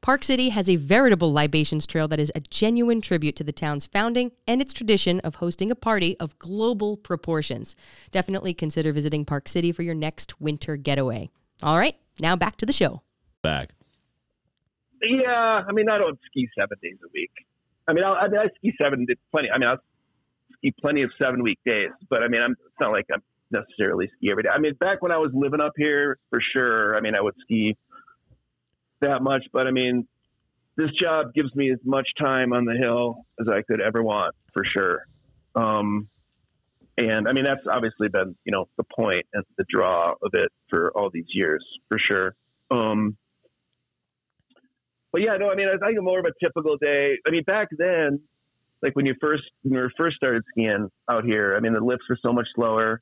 Park City has a veritable libations trail that is a genuine tribute to the town's founding and its tradition of hosting a party of global proportions. Definitely consider visiting Park City for your next winter getaway. All right, now back to the show. Back. Yeah, I mean, I don't ski seven days a week. I mean, I'll, I mean, I ski seven plenty. I mean, I ski plenty of seven week days, but I mean, I'm it's not like I'm necessarily ski every day. I mean, back when I was living up here, for sure. I mean, I would ski that much, but I mean, this job gives me as much time on the hill as I could ever want, for sure. Um, And I mean, that's obviously been, you know, the point and the draw of it for all these years, for sure. Um, but yeah, no, I mean, I think more of a typical day. I mean, back then, like when you first when you first started skiing out here, I mean, the lifts were so much slower.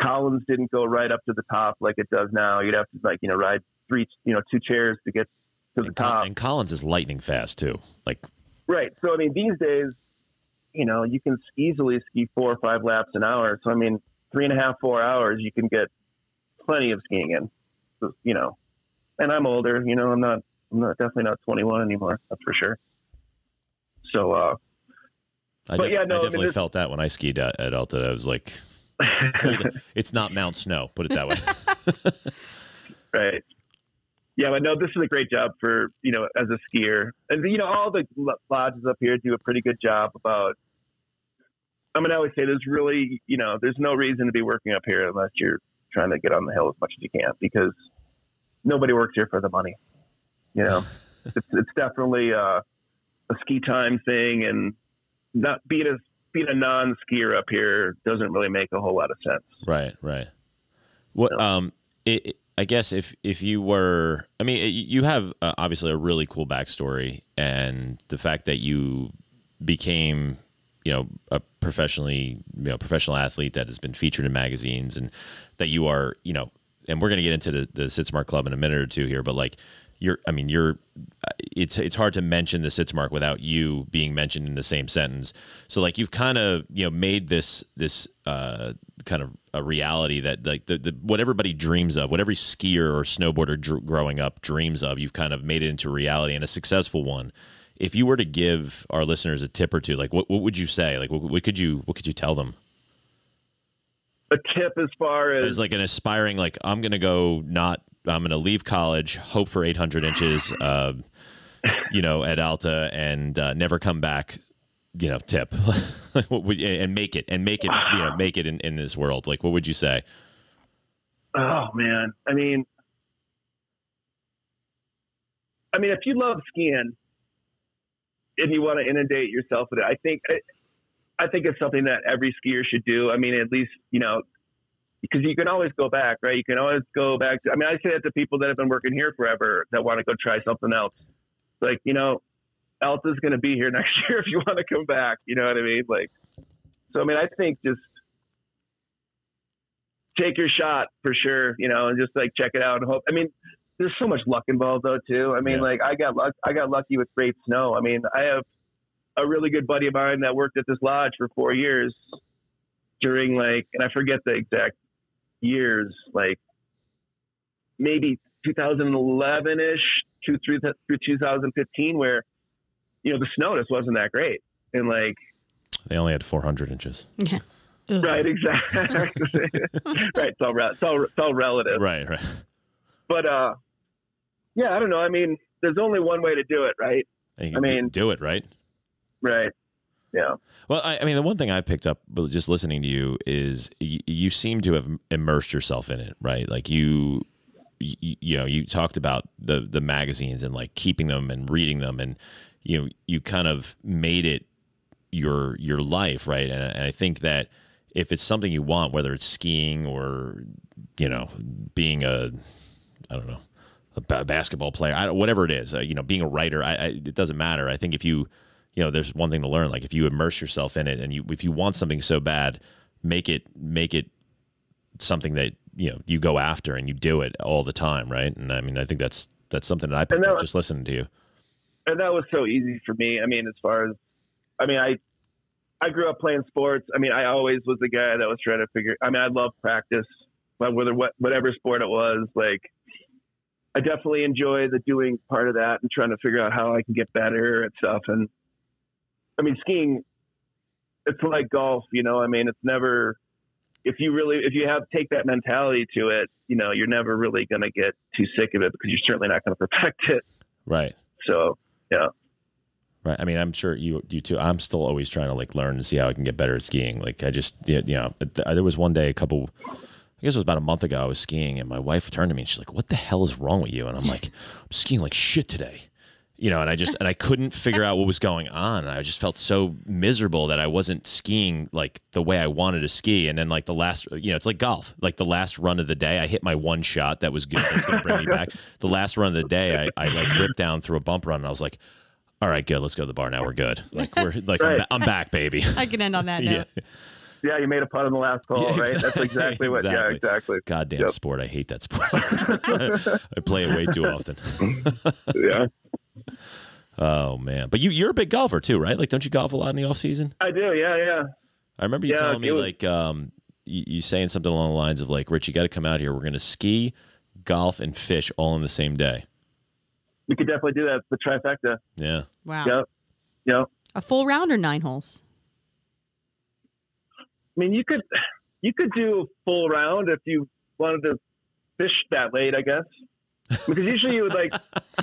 Collins didn't go right up to the top like it does now. You'd have to like you know ride three, you know, two chairs to get to the and, top. and Collins is lightning fast too. Like Right. So I mean, these days, you know, you can easily ski four or five laps an hour. So I mean, three and a half, four hours, you can get plenty of skiing in. So, you know, and I'm older. You know, I'm not. I'm not definitely not 21 anymore. That's for sure. So, uh, I, But def- yeah, no, I I mean, definitely felt that when I skied at, at Alta. I was like, it's not Mount Snow. Put it that way. right. Yeah, but no, this is a great job for you know as a skier, and you know all the lodges up here do a pretty good job about. I mean, I always say there's really you know there's no reason to be working up here unless you're trying to get on the hill as much as you can because nobody works here for the money. You know, it's it's definitely uh, a ski time thing, and not being a being a non skier up here doesn't really make a whole lot of sense. Right, right. What um it, I guess if if you were I mean you have uh, obviously a really cool backstory and the fact that you became you know a professionally you know professional athlete that has been featured in magazines and that you are you know and we're going to get into the the Sitzmark Club in a minute or two here but like you're I mean you're it's it's hard to mention the Sitzmark without you being mentioned in the same sentence. So like you've kind of you know made this this uh, kind of a reality that like the, the what everybody dreams of, what every skier or snowboarder dr- growing up dreams of, you've kind of made it into reality and a successful one. If you were to give our listeners a tip or two, like what, what would you say? Like what, what could you what could you tell them? A tip as far as As like an aspiring like I'm gonna go not I'm gonna leave college, hope for 800 inches. Uh, you know, at Alta and uh, never come back, you know, tip and make it and make it, you know, make it in, in this world. Like, what would you say? Oh man, I mean, I mean, if you love skiing and you want to inundate yourself with it, I think I think it's something that every skier should do. I mean, at least you know, because you can always go back, right? You can always go back. To, I mean, I say that to people that have been working here forever that want to go try something else. Like, you know, Alta's going to be here next year if you want to come back. You know what I mean? Like, so I mean, I think just take your shot for sure, you know, and just like check it out and hope. I mean, there's so much luck involved though too. I mean, Yeah. like I got luck. I got lucky with great snow. I mean, I have a really good buddy of mine that worked at this lodge for four years during like, and I forget the exact years, like maybe 2011 ish to through through 2015, where you know the snow just wasn't that great, and like They only had 400 inches. Yeah. Ugh. right, exactly, right. It's all, re- it's all it's all relative. Right, right. but uh yeah i don't know i mean there's only one way to do it right And you I mean- do it right. right yeah Well, I, I mean, the one thing I picked up just listening to you is you, you seem to have immersed yourself in it, right? Like you, you, you know, you talked about the the magazines and like keeping them and reading them, and you know, you kind of made it your your life, right? And, and I think that if it's something you want, whether it's skiing or you know, being a, I don't know, a basketball player, I whatever it is, uh, you know, being a writer, I, I, it doesn't matter. I think if you, you know, there's one thing to learn. Like if you immerse yourself in it, and you, if you want something so bad, make it, make it something that you know you go after and you do it all the time, right? And I mean, I think that's that's something that I picked that was- just listening to you. and that was so easy for me i mean as far as i mean i i grew up playing sports i mean i always was the guy that was trying to figure i mean i love practice but whether what whatever sport it was like i definitely enjoy the doing part of that and trying to figure out how i can get better and stuff and i mean skiing it's like golf you know i mean it's never if you really if you have take that mentality to it you know you're never really going to get too sick of it because you're certainly not going to perfect it Right. so yeah Right. I mean, I'm sure you you too. I'm still always trying to like learn and see how I can get better at skiing. Like I just you know, there was one day a couple I guess it was about a month ago I was skiing and my wife turned to me and she's like, "What the hell is wrong with you?" And I'm like, "I'm skiing like shit today." You know, and I just and I couldn't figure out what was going on. I just felt so miserable that I wasn't skiing like the way I wanted to ski. And then like the last, you know, it's like golf. Like the last run of the day, I hit my one shot that was good. That's going to bring me back. The last run of the day, I, I like ripped down through a bump run, and I was like, "All right, good. Let's go to the bar now. We're good. Like we're like I'm, ba- I'm back, baby." I can end on that yeah. note. Yeah, you made a putt on the last hole, Yeah, right? That's exactly. exactly what. Yeah, Exactly. exactly. Goddamn Yep. sport. I hate that sport. I play it way too often. Yeah, Oh man. But you you're a big golfer too, right? Like don't you golf a lot in the off season? I do. Yeah, yeah. I remember you Yeah, telling me was- like um you, you saying something along the lines of like, Rich, you got to come out here. We're going to ski, golf, and fish all in the same day. We could definitely do that. The trifecta. Yeah. Wow. Yep. Yep. A full round or nine holes? I mean, you could you could do a full round if you wanted to fish that late, I guess. Because usually you would like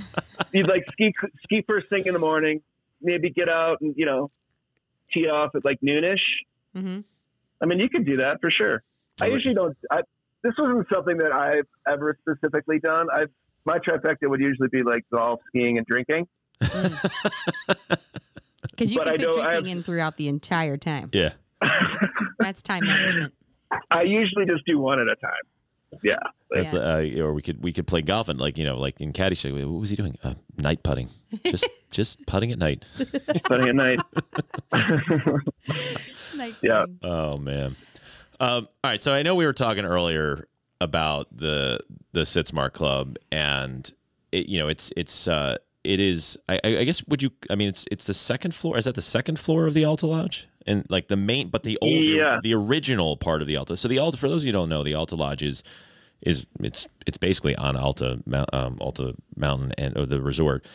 you'd like ski ski first thing in the morning, maybe get out and you know tee off at like noonish. Mm-hmm. I mean, you could do that for sure. I usually don't. I, this wasn't something that I've ever specifically done. I my trifecta would usually be like golf, skiing, and drinking. Because you But can I fit drinking have- in throughout the entire time. Yeah. That's time management. I usually just do one at a time. Yeah. That's uh, or we could we could play golf and like you know like in Caddyshack. What was he doing? Uh, night putting. Just just putting at night. Putting at night. Night Yeah. Oh man. Um, all right. So I know we were talking earlier about the the Sitzmark Club, and it, you know it's it's uh, it is. I, I I guess would you? I mean, it's it's the second floor. Is that the second floor of the Alta Lodge? And like the main, but the old, Yeah. the original part of the Alta. So the Alta, for those of you who don't know, the Alta Lodge is is it's it's basically on Alta um, Alta Mountain and or the resort,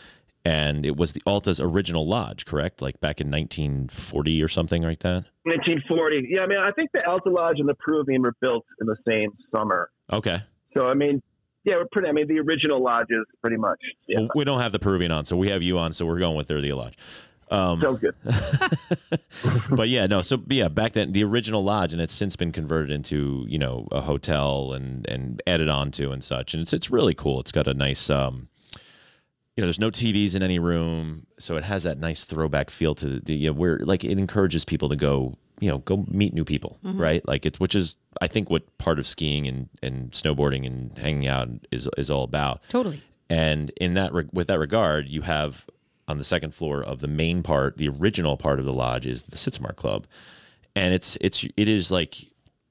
and it was the Alta's original lodge, correct? Like back in 1940 or something like that. 1940. Yeah, I mean, I think the Alta Lodge and the Peruvian were built in the same summer. Okay. So, I mean, yeah, we're pretty. I mean, the original lodges, pretty much. Yeah, Well, we don't have the Peruvian on, so we have you on, so we're going with Thirty Lodge. Um, sounds good. but yeah, no. So yeah, back then the original lodge, and it's since been converted into you know a hotel and and added on to and such, and it's it's really cool. It's got a nice. um you know, there's no TVs in any room, so it has that nice throwback feel to the, the you know, where like it encourages people to go, you know, go meet new people, right? Like it's which is I think what part of skiing and and snowboarding and hanging out is is all about. Totally. And in that re- with that regard, you have on the second floor of the main part, the original part of the lodge is the Sitzmark Club, and it's it's it is like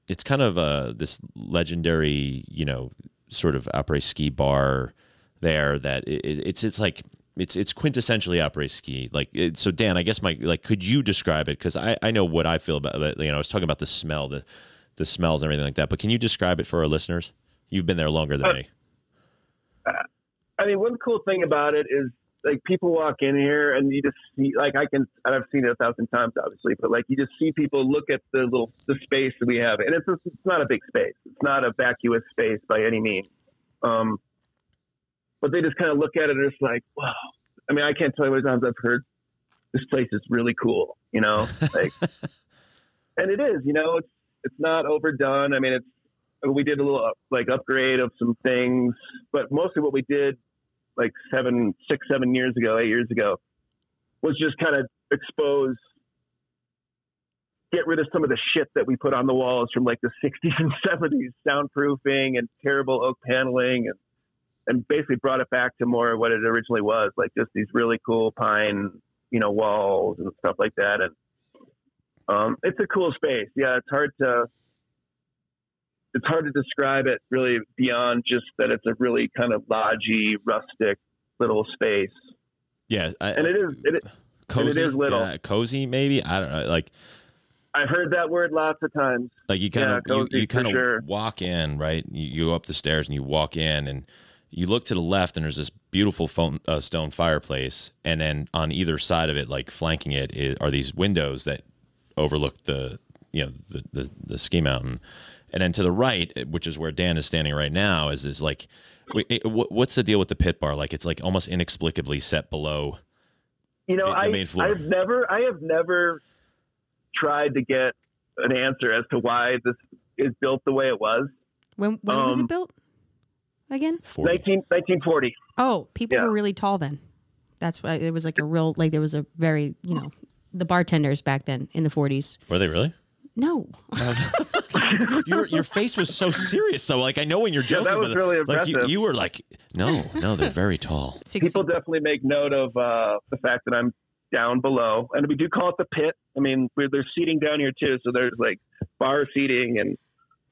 it's kind of uh this legendary you know sort of après ski bar there that it, it- it's it's like it's it's quintessentially après ski. Like it, so Dan I guess my like could you describe it? Because I I know what I feel about it you know I was talking about the smell the the smells and everything like that but can you describe it for our listeners? You've been there longer than Uh, me. I mean, one cool thing about it is like people walk in here and you just see like I can and I've seen it a thousand times obviously, but like you just see people look at the little the space that we have, and it's just, it's not a big space. It's not a vacuous space by any means. Um, but they just kind of look at it and it's like, wow. I mean, I can't tell you how many times I've heard this place is really cool. You know, like, and it is. You know, it's it's not overdone. I mean, it's we did a little like upgrade of some things, but mostly what we did like seven, six, seven years ago, eight years ago, was just kind of expose, get rid of some of the shit that we put on the walls from like the 60s and 70s, soundproofing and terrible oak paneling, and and basically brought it back to more of what it originally was, like just these really cool pine, you know, walls and stuff like that. And um, it's a cool space. Yeah, it's hard to it's hard to describe it really beyond just that it's a really kind of lodgy, rustic little space. yeah I, And it is, it, cozy is little. yeah, cozy maybe i don't know like I've heard that word lots of times. like you kind Yeah, of you, cozy you for kind of sure. walk in right you, you go up the stairs and you walk in and you look to the left and there's this beautiful phone, uh, stone fireplace and then on either side of it like flanking it is, are these windows that overlook the you know the, the the ski mountain and then to the right which is where dan is standing right now is is like wait, it- what's the deal with the pit bar like it's like almost inexplicably set below You know, The- the I, main floor. I've never, I have never tried to get an answer as to why this is built the way it was. When when was it Um, built? Again? 40 19, 1940. Oh, people Yeah. were really tall then. That's why it was like a real like there was a very you know the bartenders back then in the 40s. Were they really? No, your your face was so serious though. Like I know when you're joking, that was but, really like you, impressive. you were like, no, no, they're very tall. six People feet. definitely make note of uh, the fact that I'm down below, and we do call it the pit. I mean, we're, there's seating down here too, so there's like bar seating and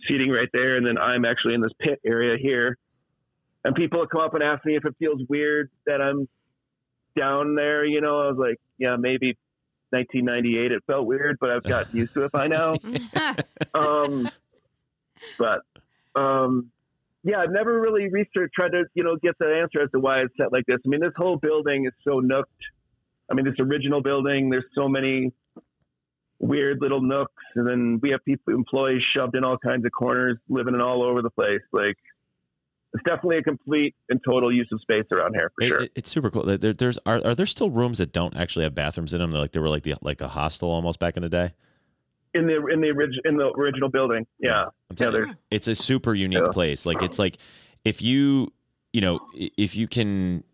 seating right there, and then I'm actually in this pit area here. And people will come up and ask me if it feels weird that I'm down there. You know, I was like, yeah, maybe 1998 it felt weird, but I've gotten used to it by now. um, but um, yeah, I've never really researched, tried to you know get the answer as to why it's set like this. I mean, this whole building is so nooked. I mean, this original building, there's so many weird little nooks, and then we have people, employees shoved in all kinds of corners, living in all over the place. Like, it's definitely a complete and total use of space around here for It- sure. it- it's super cool. There, there's are, are there still rooms that don't actually have bathrooms in them? They're like they were like the like a hostel almost back in the day. in the in the orig- in the original building, yeah, yeah. you, it's a super unique Yeah. place. Like it's like if you you know if you can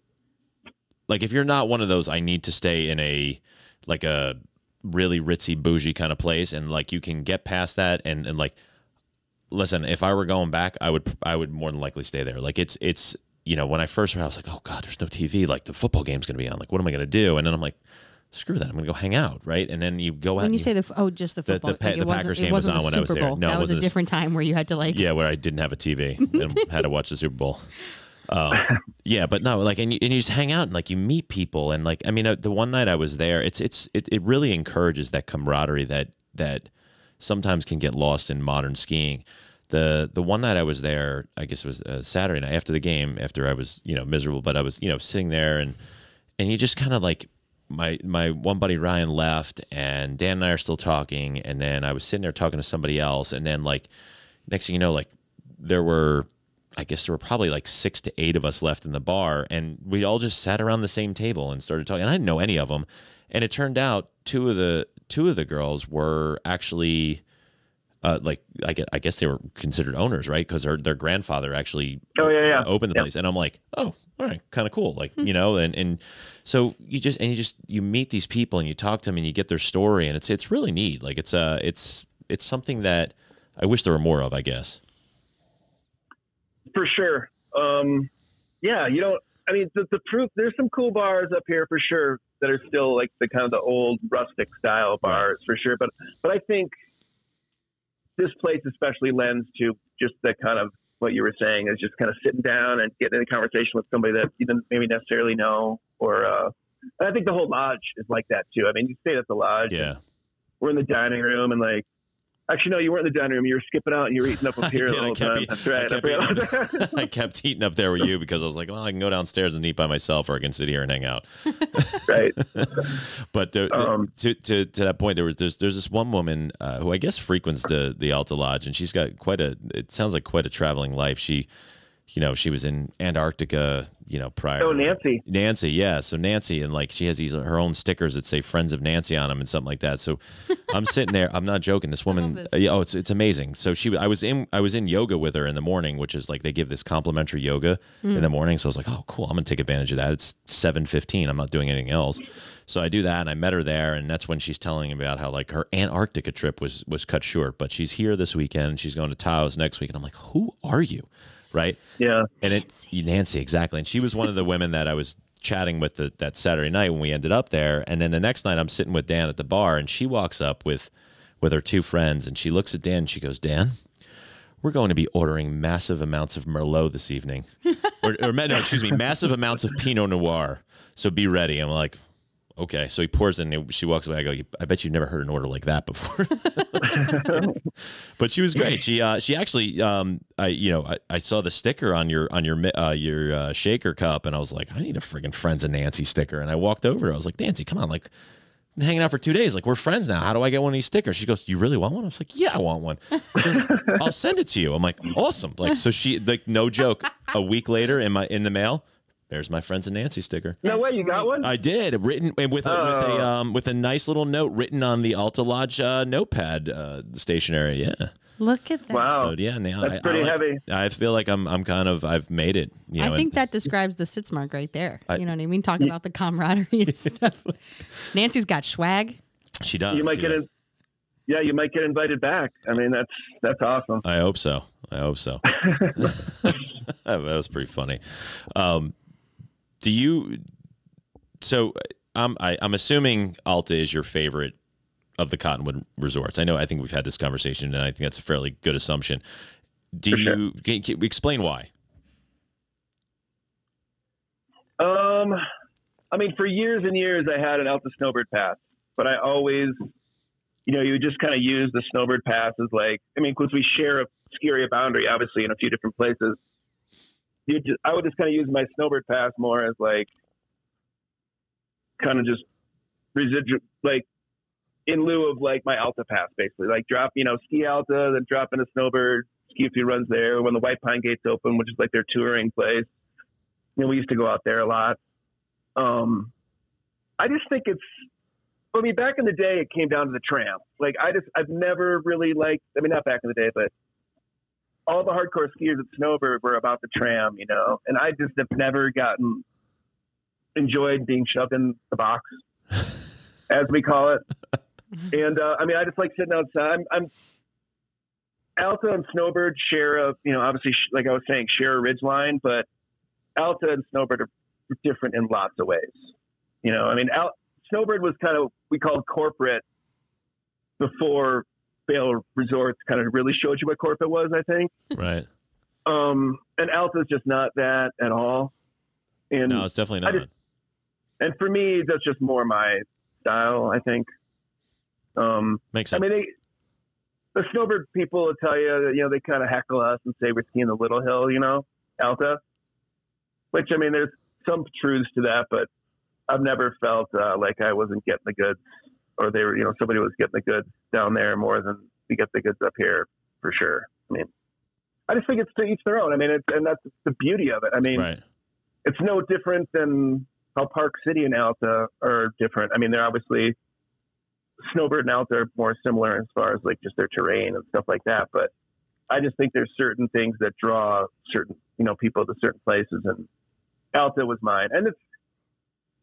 like if you're not one of those I need to stay in a like a really ritzy bougie kind of place and like you can get past that and and like listen if I were going back I would I would more than likely stay there. Like it's it's you know when I first heard I was like oh god there's no TV like the football game's gonna be on like what am I gonna do and then I'm like screw that I'm gonna go hang out right and then you go out When you and say the oh, just the The- football, the Pa- like, the it wasn't, Packers it game was wasn't on the when I was Super there. Bowl. No, it that was a- different time where you had to like. Yeah, where I didn't have a TV and had to watch the Super Bowl. Um, yeah, but no, like, and you, and you just hang out and like you meet people and like, I mean, uh, the one night I was there, it's it's it, it really encourages that camaraderie that that sometimes can get lost in modern skiing. The the one night I was there, I guess it was uh, Saturday night after the game, after I was you know miserable, but I was you know sitting there and and you just kind of like my my one buddy Ryan left and Dan and I are still talking and then I was sitting there talking to somebody else and then like next thing you know like there were I guess there were probably like six to eight of us left in the bar and we all just sat around the same table and started talking and I didn't know any of them and it turned out two of the two of the girls were actually uh, like I guess, I guess they were considered owners, right? Because their their grandfather actually Oh, yeah, yeah. opened the Yep. place, and I'm like, oh, all right, kind of cool, like you know, and and so you just and you just you meet these people and you talk to them and you get their story, and it's it's really neat. Like it's uh it's it's something that I wish there were more of. I guess. for sure. Um, yeah, you don't. I mean, the, the proof. There's some cool bars up here for sure that are still like the kind of the old rustic style bars for sure. But but I think this place especially lends to just the kind of what you were saying is just kind of sitting down and getting in a conversation with somebody that you didn't maybe necessarily know. Or uh, and I think the whole lodge is like that too. I mean, you stayed at the lodge. Yeah. We're in the dining room and like. Actually, no, you weren't in the dining room. You were skipping out and you were eating up up here did. the I whole kept, time. That's I right. kept I eating up- I kept eating up there with you because I was like, well, I can go downstairs and eat by myself, or I can sit here and hang out. right. But to, Um, to, to to that point, there was there's there's this one woman uh, who I guess frequents the the Alta Lodge, and she's got quite a it sounds like quite a traveling life. She, you know, she was in Antarctica, you know, prior. Oh, Nancy. Nancy, yeah. So Nancy, and like she has these her own stickers that say "Friends of Nancy" on them and something like that. So I'm sitting there. I'm not joking. This woman, this. uh, oh, it's it's amazing. So she, I was in I was in yoga with her in the morning, which is like they give this complimentary yoga in the morning. So I was like, oh, cool. I'm gonna take advantage of that. It's seven fifteen. I'm not doing anything else. So I do that, and I met her there, and that's when she's telling me about how like her Antarctica trip was was cut short, but she's here this weekend. She's going to Taos next week, and I'm like, who are you? Right? Yeah. And it Nancy, exactly. And she was one of the women that I was chatting with the, that Saturday night when we ended up there. And then the next night I'm sitting with Dan at the bar and she walks up with with her two friends and she looks at Dan and she goes, Dan, we're going to be ordering massive amounts of Merlot this evening. or, or no, excuse me, massive amounts of Pinot Noir. So be ready. I'm like, okay. So he pours in. and She walks away. I go, I bet you've never heard an order like that before. but she was great. She uh, she actually um, I you know I, I saw the sticker on your on your uh, your uh, shaker cup and I was like I need a friggin' friends of Nancy sticker and I walked over I was like Nancy come on like hanging out for two days like we're friends now how do I get one of these stickers she goes you really want one I was like yeah I want one goes, I'll send it to you I'm like awesome like so she like no joke a week later in my in the mail there's my friends of Nancy sticker No way, you got one? I did written and with a, with a Oh. um with a nice little note written on the Alta Lodge uh, notepad uh, stationery. Yeah, Look at that. Wow. So yeah, now That's I, pretty I like- heavy. I feel like I'm I'm kind of I've made it. You know, I think and- that describes the Sitzmark right there. I- you know what I mean? Talk about the camaraderie and stuff. Nancy's got swag. she does. you might get does. in, yeah, you might get invited back. I mean, that's that's awesome. I hope so. I hope so. that was pretty funny. Um, do you? So I'm I, I'm assuming Alta is your favorite of the Cottonwood resorts. I know. I think we've had this conversation, and I think that's a fairly good assumption. Do For you sure. can, can, explain why? Um, I mean, for years and years, I had an Alta Snowbird pass, but I always, you know, you just kind of use the Snowbird pass as like, I mean, because we share a ski area boundary, obviously, in a few different places. You just, I would just kind of use my Snowbird pass more as like, kind of just residual, like in lieu of like my Alta pass, basically, like drop, you know, ski Alta, then drop in a Snowbird, ski a few runs there when the White Pine Gates open, which is like their touring place you know, we used to go out there a lot. Um, I just think it's, I mean, back in the day, it came down to the tram. Like, I just, I've never really liked, I mean, not back in the day, but all the hardcore skiers at Snowbird were about the tram, you know, and I just have never gotten enjoyed being shoved in the box, as we call it. And, uh, I mean, I just like sitting outside. I'm, I'm Alta and Snowbird share a, you know, obviously, like I was saying, share a ridge line, but Alta and Snowbird are different in lots of ways. You know, I mean, Al- Snowbird was kind of we called corporate before Vail Resorts kind of really showed you what corporate was. I think, Right. um, and Alta's just not that at all. And No, it's definitely not. just- and for me, that's just more my style. I think. Um, Makes sense. I mean, they, the snowbird people will tell you that, you know, they kind of heckle us and say we're skiing the little hill, you know, Alta. Which, I mean, there's some truths to that, but I've never felt uh, like I wasn't getting the goods or they were, you know, somebody was getting the goods down there more than we get the goods up here for sure. I mean, I just think it's to each their own. I mean, it's, and that's the beauty of it. I mean, right. it's no different than how Park City and Alta are different. I mean, they're obviously Snowbird and Alta are more similar as far as like just their terrain and stuff like that. But I just think there's certain things that draw certain, you know, people to certain places, and Alta was mine. And it's,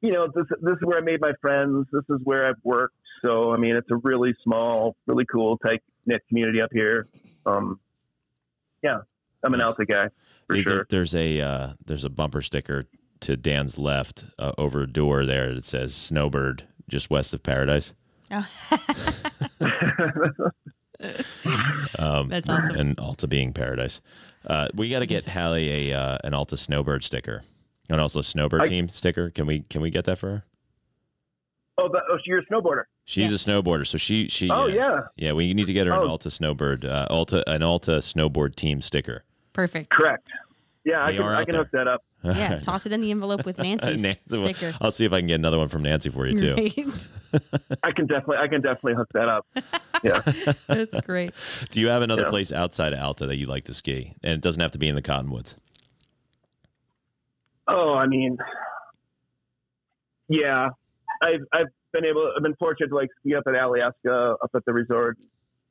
you know, this this is where I made my friends. This is where I've worked. So I mean, it's a really small, really cool, tight knit community up here. Um, yeah, I'm an Nice. Alta guy for There- sure. There's a uh, there's a bumper sticker to Dan's left uh, over a door there that says Snowbird just west of Paradise. Um, That's awesome. And Alta being Paradise. Uh, we got to get Hallie a uh, an Alta Snowbird sticker and also a Snowbird I- team sticker. Can we can we get that for her? oh, the, oh, so you're a snowboarder. She's Yes. a snowboarder, so she she Oh uh, yeah, yeah. We need to get her an Oh. Alta Snowbird uh, Alta an Alta Snowboard team sticker. Perfect. correct. Yeah, I can I can there. hook that up. Yeah, toss it in the envelope with Nancy's Nancy- sticker. I'll see if I can get another one from Nancy for you too. Right? I can definitely I can definitely hook that up. Yeah. That's great. Do you have another Yeah. place outside of Alta that you like to ski? And it doesn't have to be in the Cottonwoods. Oh, I mean, yeah, I've I've been able I've been fortunate to like ski up at Alaska, up at the resort,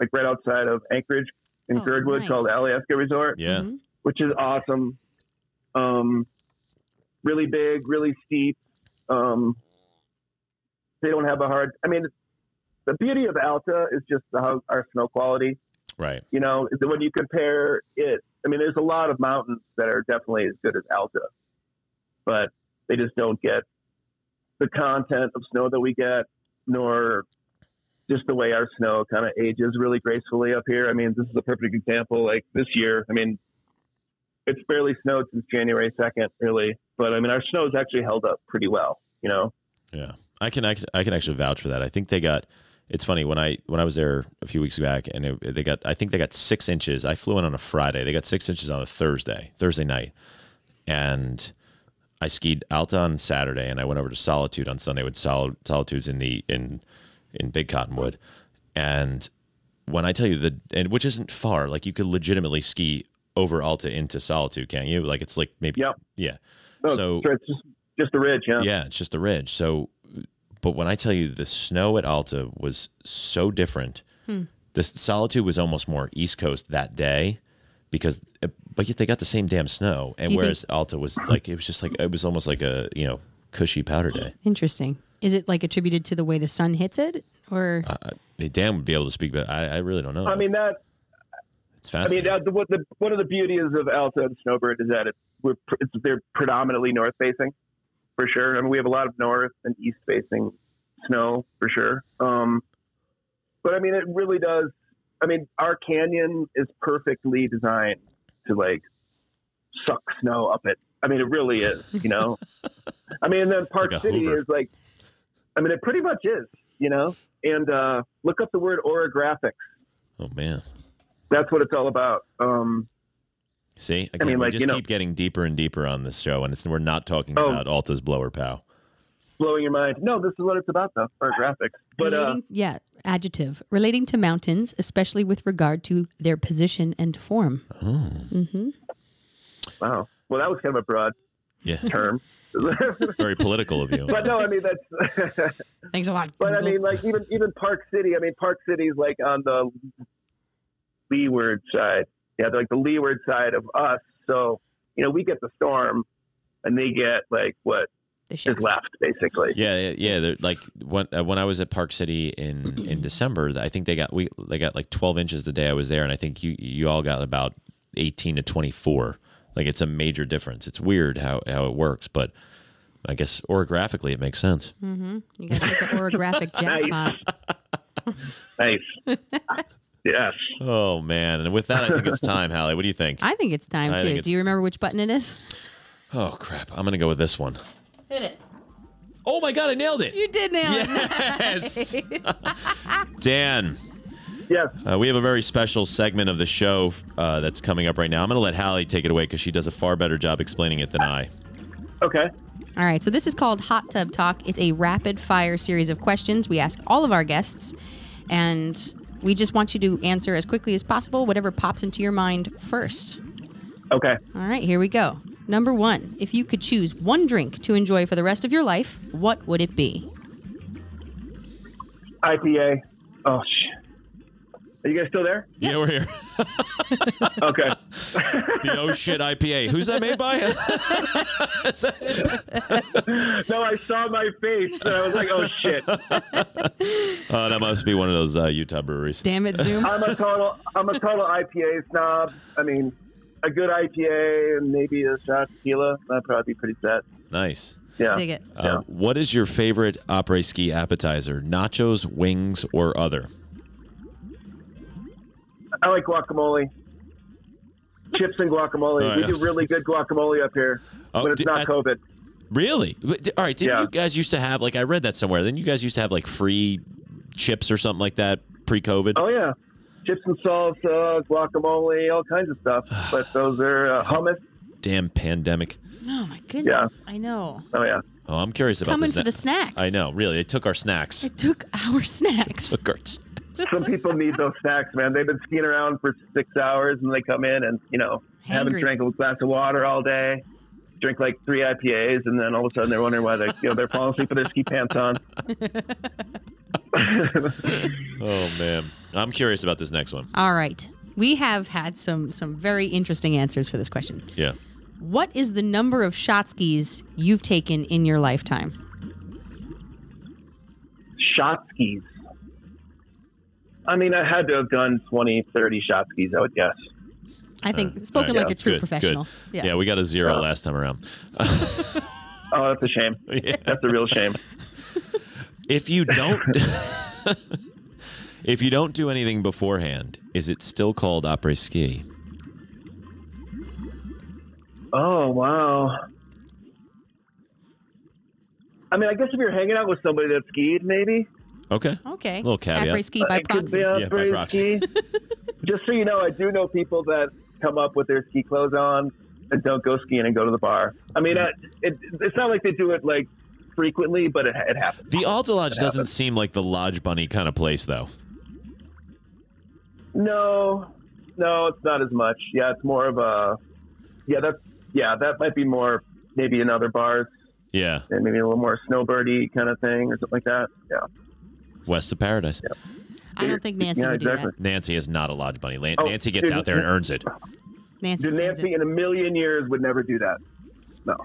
like right outside of Anchorage in Oh, Girdwood nice. called Alyeska Resort, Yeah. Mhm. which is awesome. Um, really big, really steep. Um, they don't have a hard. I mean, the beauty of Alta is just the, how our snow quality. Right. you know, when you compare it, I mean, there's a lot of mountains that are definitely as good as Alta, but they just don't get the content of snow that we get, nor just the way our snow kind of ages really gracefully up here. I mean, this is a perfect example. Like this year, I mean, it's barely snowed since January 2nd, really, but I mean, our snow has actually held up pretty well, you know? Yeah, I can I can actually vouch for that. I think they got. It's funny when I when I was there a few weeks back, and it, they got. I think they got six inches. I flew in on a Friday. They got six inches on a Thursday, Thursday night, and I skied Alta on Saturday, and I went over to Solitude on Sunday with Sol- Solitudes in the in in Big Cottonwood, and when I tell you the and which isn't far, like you could legitimately ski over Alta into Solitude, can't you? Like it's like maybe Yep. yeah. No, So- it's just, just a ridge, yeah. Yeah, it's just the ridge. So, but when I tell you the snow at Alta was so different, The solitude was almost more East Coast that day because, uh, but yet they got the same damn snow. And Do you think- whereas Alta was like, it was just like it was almost like a you know cushy powder day. Interesting. Is it like attributed to the way the sun hits it, or Uh, Dan would be able to speak, but I, I really don't know. I mean that. it's fascinating. I mean, uh, the, what the, one of the beauties of Alta and Snowbird is that it's, we're, it's, they're predominantly north facing, for sure. I mean, we have a lot of north and east facing snow, for sure. Um, but I mean, it really does. I mean, our canyon is perfectly designed to like suck snow up it. I mean, it really is. You know. I mean, and then Park like City Hoover. is like. I mean, it pretty much is. You know, and uh, look up the word orographics oh man. that's what it's all about. Um, See, again, mean, we like, just you know- keep getting deeper and deeper on this show, and it's, we're not talking Oh. about Alta's blower pow. Blowing your mind. No, this is what it's about, though. Orographics, but uh, yeah, adjective relating to mountains, especially with regard to their position and form. Oh. Mm-hmm. wow. Well, that was kind of a broad Yeah, term, very political of you. but no, I mean that's. Thanks a lot. but I mean, like even even Park City. I mean, Park City's like on the leeward side. Yeah, they're like the leeward side of us. So you know, we get the storm, and they get like what the is shit. left, basically. Yeah, yeah, yeah. they're Like when uh, when I was at Park City in in December, I think they got we they got like twelve inches the day I was there, and I think you you all got about eighteen to twenty four. Like it's a major difference. It's weird how how it works, but I guess orographically it makes sense. Mm-hmm. You guys get the orographic jackpot. Nice. yes. Oh man! And with that, I think it's time, Hallie. What do you think? I think it's time I too. think it's- Do you remember which button it is? Oh crap! I'm gonna go with this one. Hit it. Oh my god! I nailed it. You did nail it. Yes. it. Dan, Yes. uh, we have a very special segment of the show uh, that's coming up right now. I'm going to let Hallie take it away because she does a far better job explaining it than I. Okay. All right, so this is called Hot Tub Talk. It's a rapid fire series of questions we ask all of our guests, and we just want you to answer as quickly as possible whatever pops into your mind first. Okay. All right, here we go. Number one, if you could choose one drink to enjoy for the rest of your life, what would it be? IPA. Oh shit. Are you guys still there? Yeah, we're here. Okay. the Oh Shit IPA. Who's that made by? no, I saw my face and I was like, oh shit. Oh, that must be one of those uh, Utah breweries. Damn it, Zoom. I'm a total I'm a total IPA snob. I mean, a good IPA and maybe a shot of tequila. That'd probably be pretty set. Nice. Yeah. Dig it. Uh, What is your favorite après ski appetizer? Nachos, wings, or other? I like guacamole. Chips and guacamole. Oh, we do really good guacamole up here Oh, when it's did- not I- COVID. Really? All right. Didn't Yeah. you guys used to have like I read that somewhere? Then you guys used to have like free chips or something like that pre-COVID. Oh yeah, chips and salsa, guacamole, all kinds of stuff. But those are uh, hummus. Damn pandemic. Oh my goodness, I know. Oh yeah. Oh, I'm curious about Coming this for the snacks. I know. Really, they took our snacks. It took our snacks. Took our- Some people need those snacks, man. They've been skiing around for six hours and they come in and, you know, haven't drank a glass of water all day, drink like three IPAs, and then all of a sudden they're wondering why they, you know, they're falling asleep with their ski pants on. Oh man, I'm curious about this next one. All right. We have had some some very interesting answers for this question. Yeah. What is the number of shot skis you've taken in your lifetime? Shot skis. I mean, I had to have done 20, 30 shot skis, I would guess. I think Uh, spoken all right, like a true good, professional. Good. Yeah. we got a zero Oh. last time around. Oh, that's a shame. Yeah. That's a real shame. If you don't, if you don't do anything beforehand, is it still called après ski? Oh, wow. I mean, I guess if you're hanging out with somebody that skied, maybe. Okay. Okay. Little caveat. Après ski by proxy. be Yeah, by proxy. ski. Just so you know, I do know people that come up with their ski clothes on and don't go skiing and go to the bar. I mean, uh, it, it's not like they do it like frequently, but it, it happens. The Alta Lodge doesn't happens. seem like the Lodge Bunny kind of place, though. No, no, it's not as much. Yeah, it's more of a. Yeah, that's yeah, that might be more maybe in other bars Yeah, and maybe a little more snowbirdy kind of thing or something like that. Yeah. West of Paradise. I don't think Nancy yeah, would exactly. do Nancy is not a lodge bunny. Lan- Oh, Nancy gets dude, out there and earns it. that. Nancy. Dude, Nancy it. in a million years would never do that. No.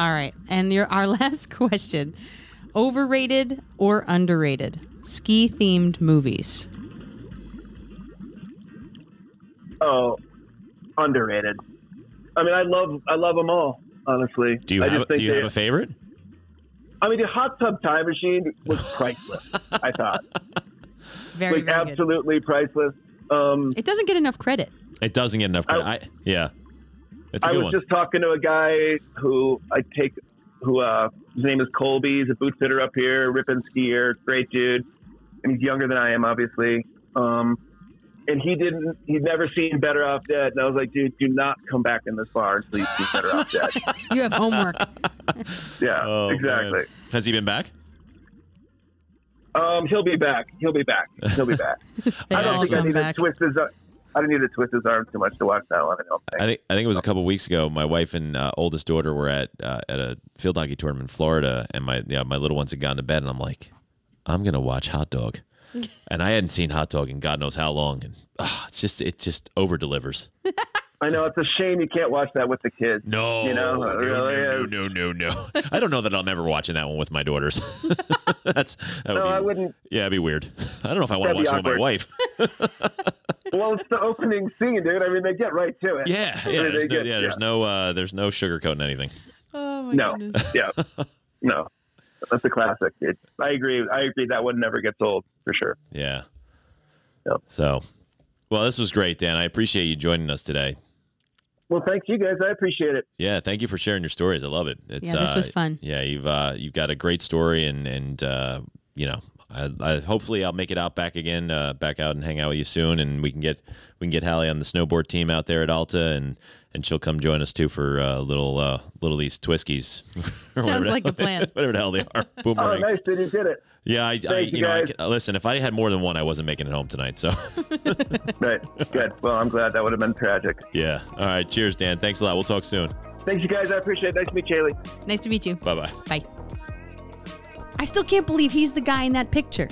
All right, and your our last question: overrated or underrated ski themed movies? Oh, underrated. I mean, I love I love them all. Honestly, Do you I have just do think you they- have a favorite? I mean, the hot tub time machine was priceless. I thought, Very, like, very good. absolutely priceless. Um, It doesn't get enough credit. It doesn't get enough credit. I- I, yeah, it's a I good was one. just talking to a guy who I take, who uh, his name is Colby. He's a boot fitter up here, ripping skier, great dude, and he's younger than I am, obviously. Um, and he didn't, he'd never seen Better Off Dead, and I was like, dude, do not come back in this bar until you see Better Off Dead. You have homework. Yeah, Oh, man. exactly. Has he been back? Um, he'll be back. He'll be back. He'll be back. I don't think I come need back. to twist his. Uh, I didn't need to twist his arm too much to watch that one. I don't think. I think I think it was a couple weeks ago. My wife and uh, oldest daughter were at uh, at a field hockey tournament in Florida, and my yeah, my little ones had gone to bed, and I'm like, I'm gonna watch Hot Dog, and I hadn't seen Hot Dog in God knows how long, and ah, it's just it just over delivers. I know it's a shame you can't watch that with the kids. No, You know, no, really no, no, no, no, no. I don't know that I'm ever watching that one with my daughters. That's that would No, be, I wouldn't. Yeah, it'd be weird. I don't know if I want to watch it with my wife. Well, it's the opening scene, dude. I mean, they get right to it. Yeah, yeah. There's no, get- yeah, there's no, uh, there's no sugarcoating anything. Oh my No. goodness. Yeah. No. That's a classic. It, I agree. I agree. That one never gets old for sure. Yeah. Yep. So, well, this was great, Dan. I appreciate you joining us today. Well, thanks you guys. I appreciate it. Yeah, thank you for sharing your stories. I love it. It's, Yeah, this uh, was fun. Yeah, you've uh, you've got a great story, and and uh, you know, I, I hopefully I'll make it out back again, uh, back out and hang out with you soon, and we can get we can get Hallie on the snowboard team out there at Alta, and and she'll come join us too for uh, little uh, little these Twiskies. Sounds whatever the like a hell- plan. Whatever the hell they are, Oh, nice that you did it. Yeah, I, I you you, know, I listen. If I had more than one, I wasn't making it home tonight. So Right. Good. Well, I'm glad that would have been tragic. yeah. All right. Cheers, Dan. Thanks a lot. We'll talk soon. Thanks, you guys. I appreciate it. Nice to meet you, Haley. Nice to meet you. Bye bye bye. I still can't believe he's the guy in that picture.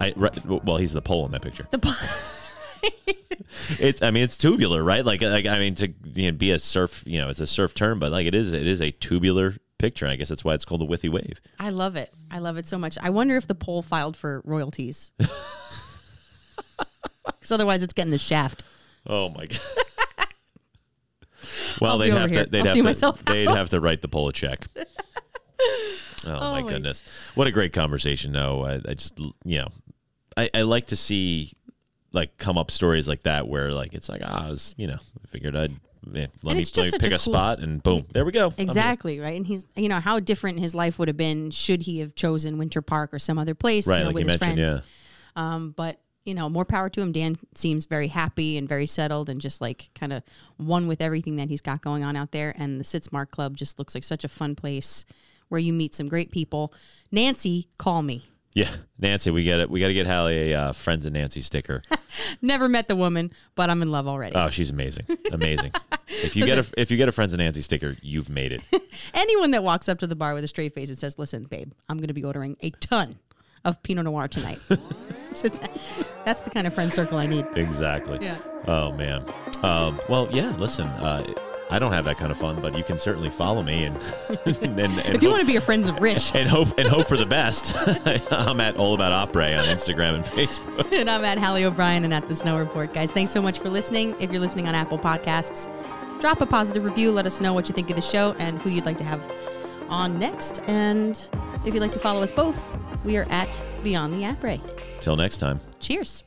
I right, well, he's the pole in that picture. The po- It's I mean it's tubular, right? Like like I mean to you know, be a surf, you know, it's a surf term, but like it is it is a tubular picture. I guess that's why it's called the Withy Wave. I love it. I love it so much. I wonder if the pole filed for royalties. Because otherwise, it's getting the shaft. Oh my god. well, I'll they'd have here. to they'd I'll have to they'd out. have to write the pole a check. Oh, my my- goodness. What a great conversation though. I, I just you know, I, I like to see like come up stories like that where like it's like ah, I was, you know, I figured I'd yeah, let me, let just me pick a cool spot and boom, there we go. Exactly, right? And he's, you know, how different his life would have been should he have chosen Winter Park or some other place, Right, you know, like with you his friends. yeah. Um, but you know, more power to him. Dan seems very happy and very settled, and just like kind of one with everything that he's got going on out there. And the Sitzmark Club just looks like such a fun place where you meet some great people. Nancy, call me. Yeah, Nancy, we get it. We got to get Hallie a uh, friends of Nancy sticker. Never met the woman, but I'm in love already. Oh, she's amazing, amazing. If you get a if you get a friends of Nancy sticker, you've made it. Anyone that walks up to the bar with a straight face and says, "Listen, babe, I'm going to be ordering a ton of Pinot Noir tonight." So that's the kind of friend circle I need. exactly. Yeah. Oh man. Um, well, yeah. Listen, uh, I don't have that kind of fun, but you can certainly follow me and and, and, If you want to be a friends of Rich, and hope and hope for the best. I'm at All About Opera on Instagram and Facebook. and I'm at Hallie O'Brien and at the Snow Report, guys. Thanks so much for listening. If you're listening on Apple Podcasts, drop a positive review. Let us know what you think of the show and who you'd like to have on next. And if you'd like to follow us both, we are at Beyond the Après. Till next time. Cheers.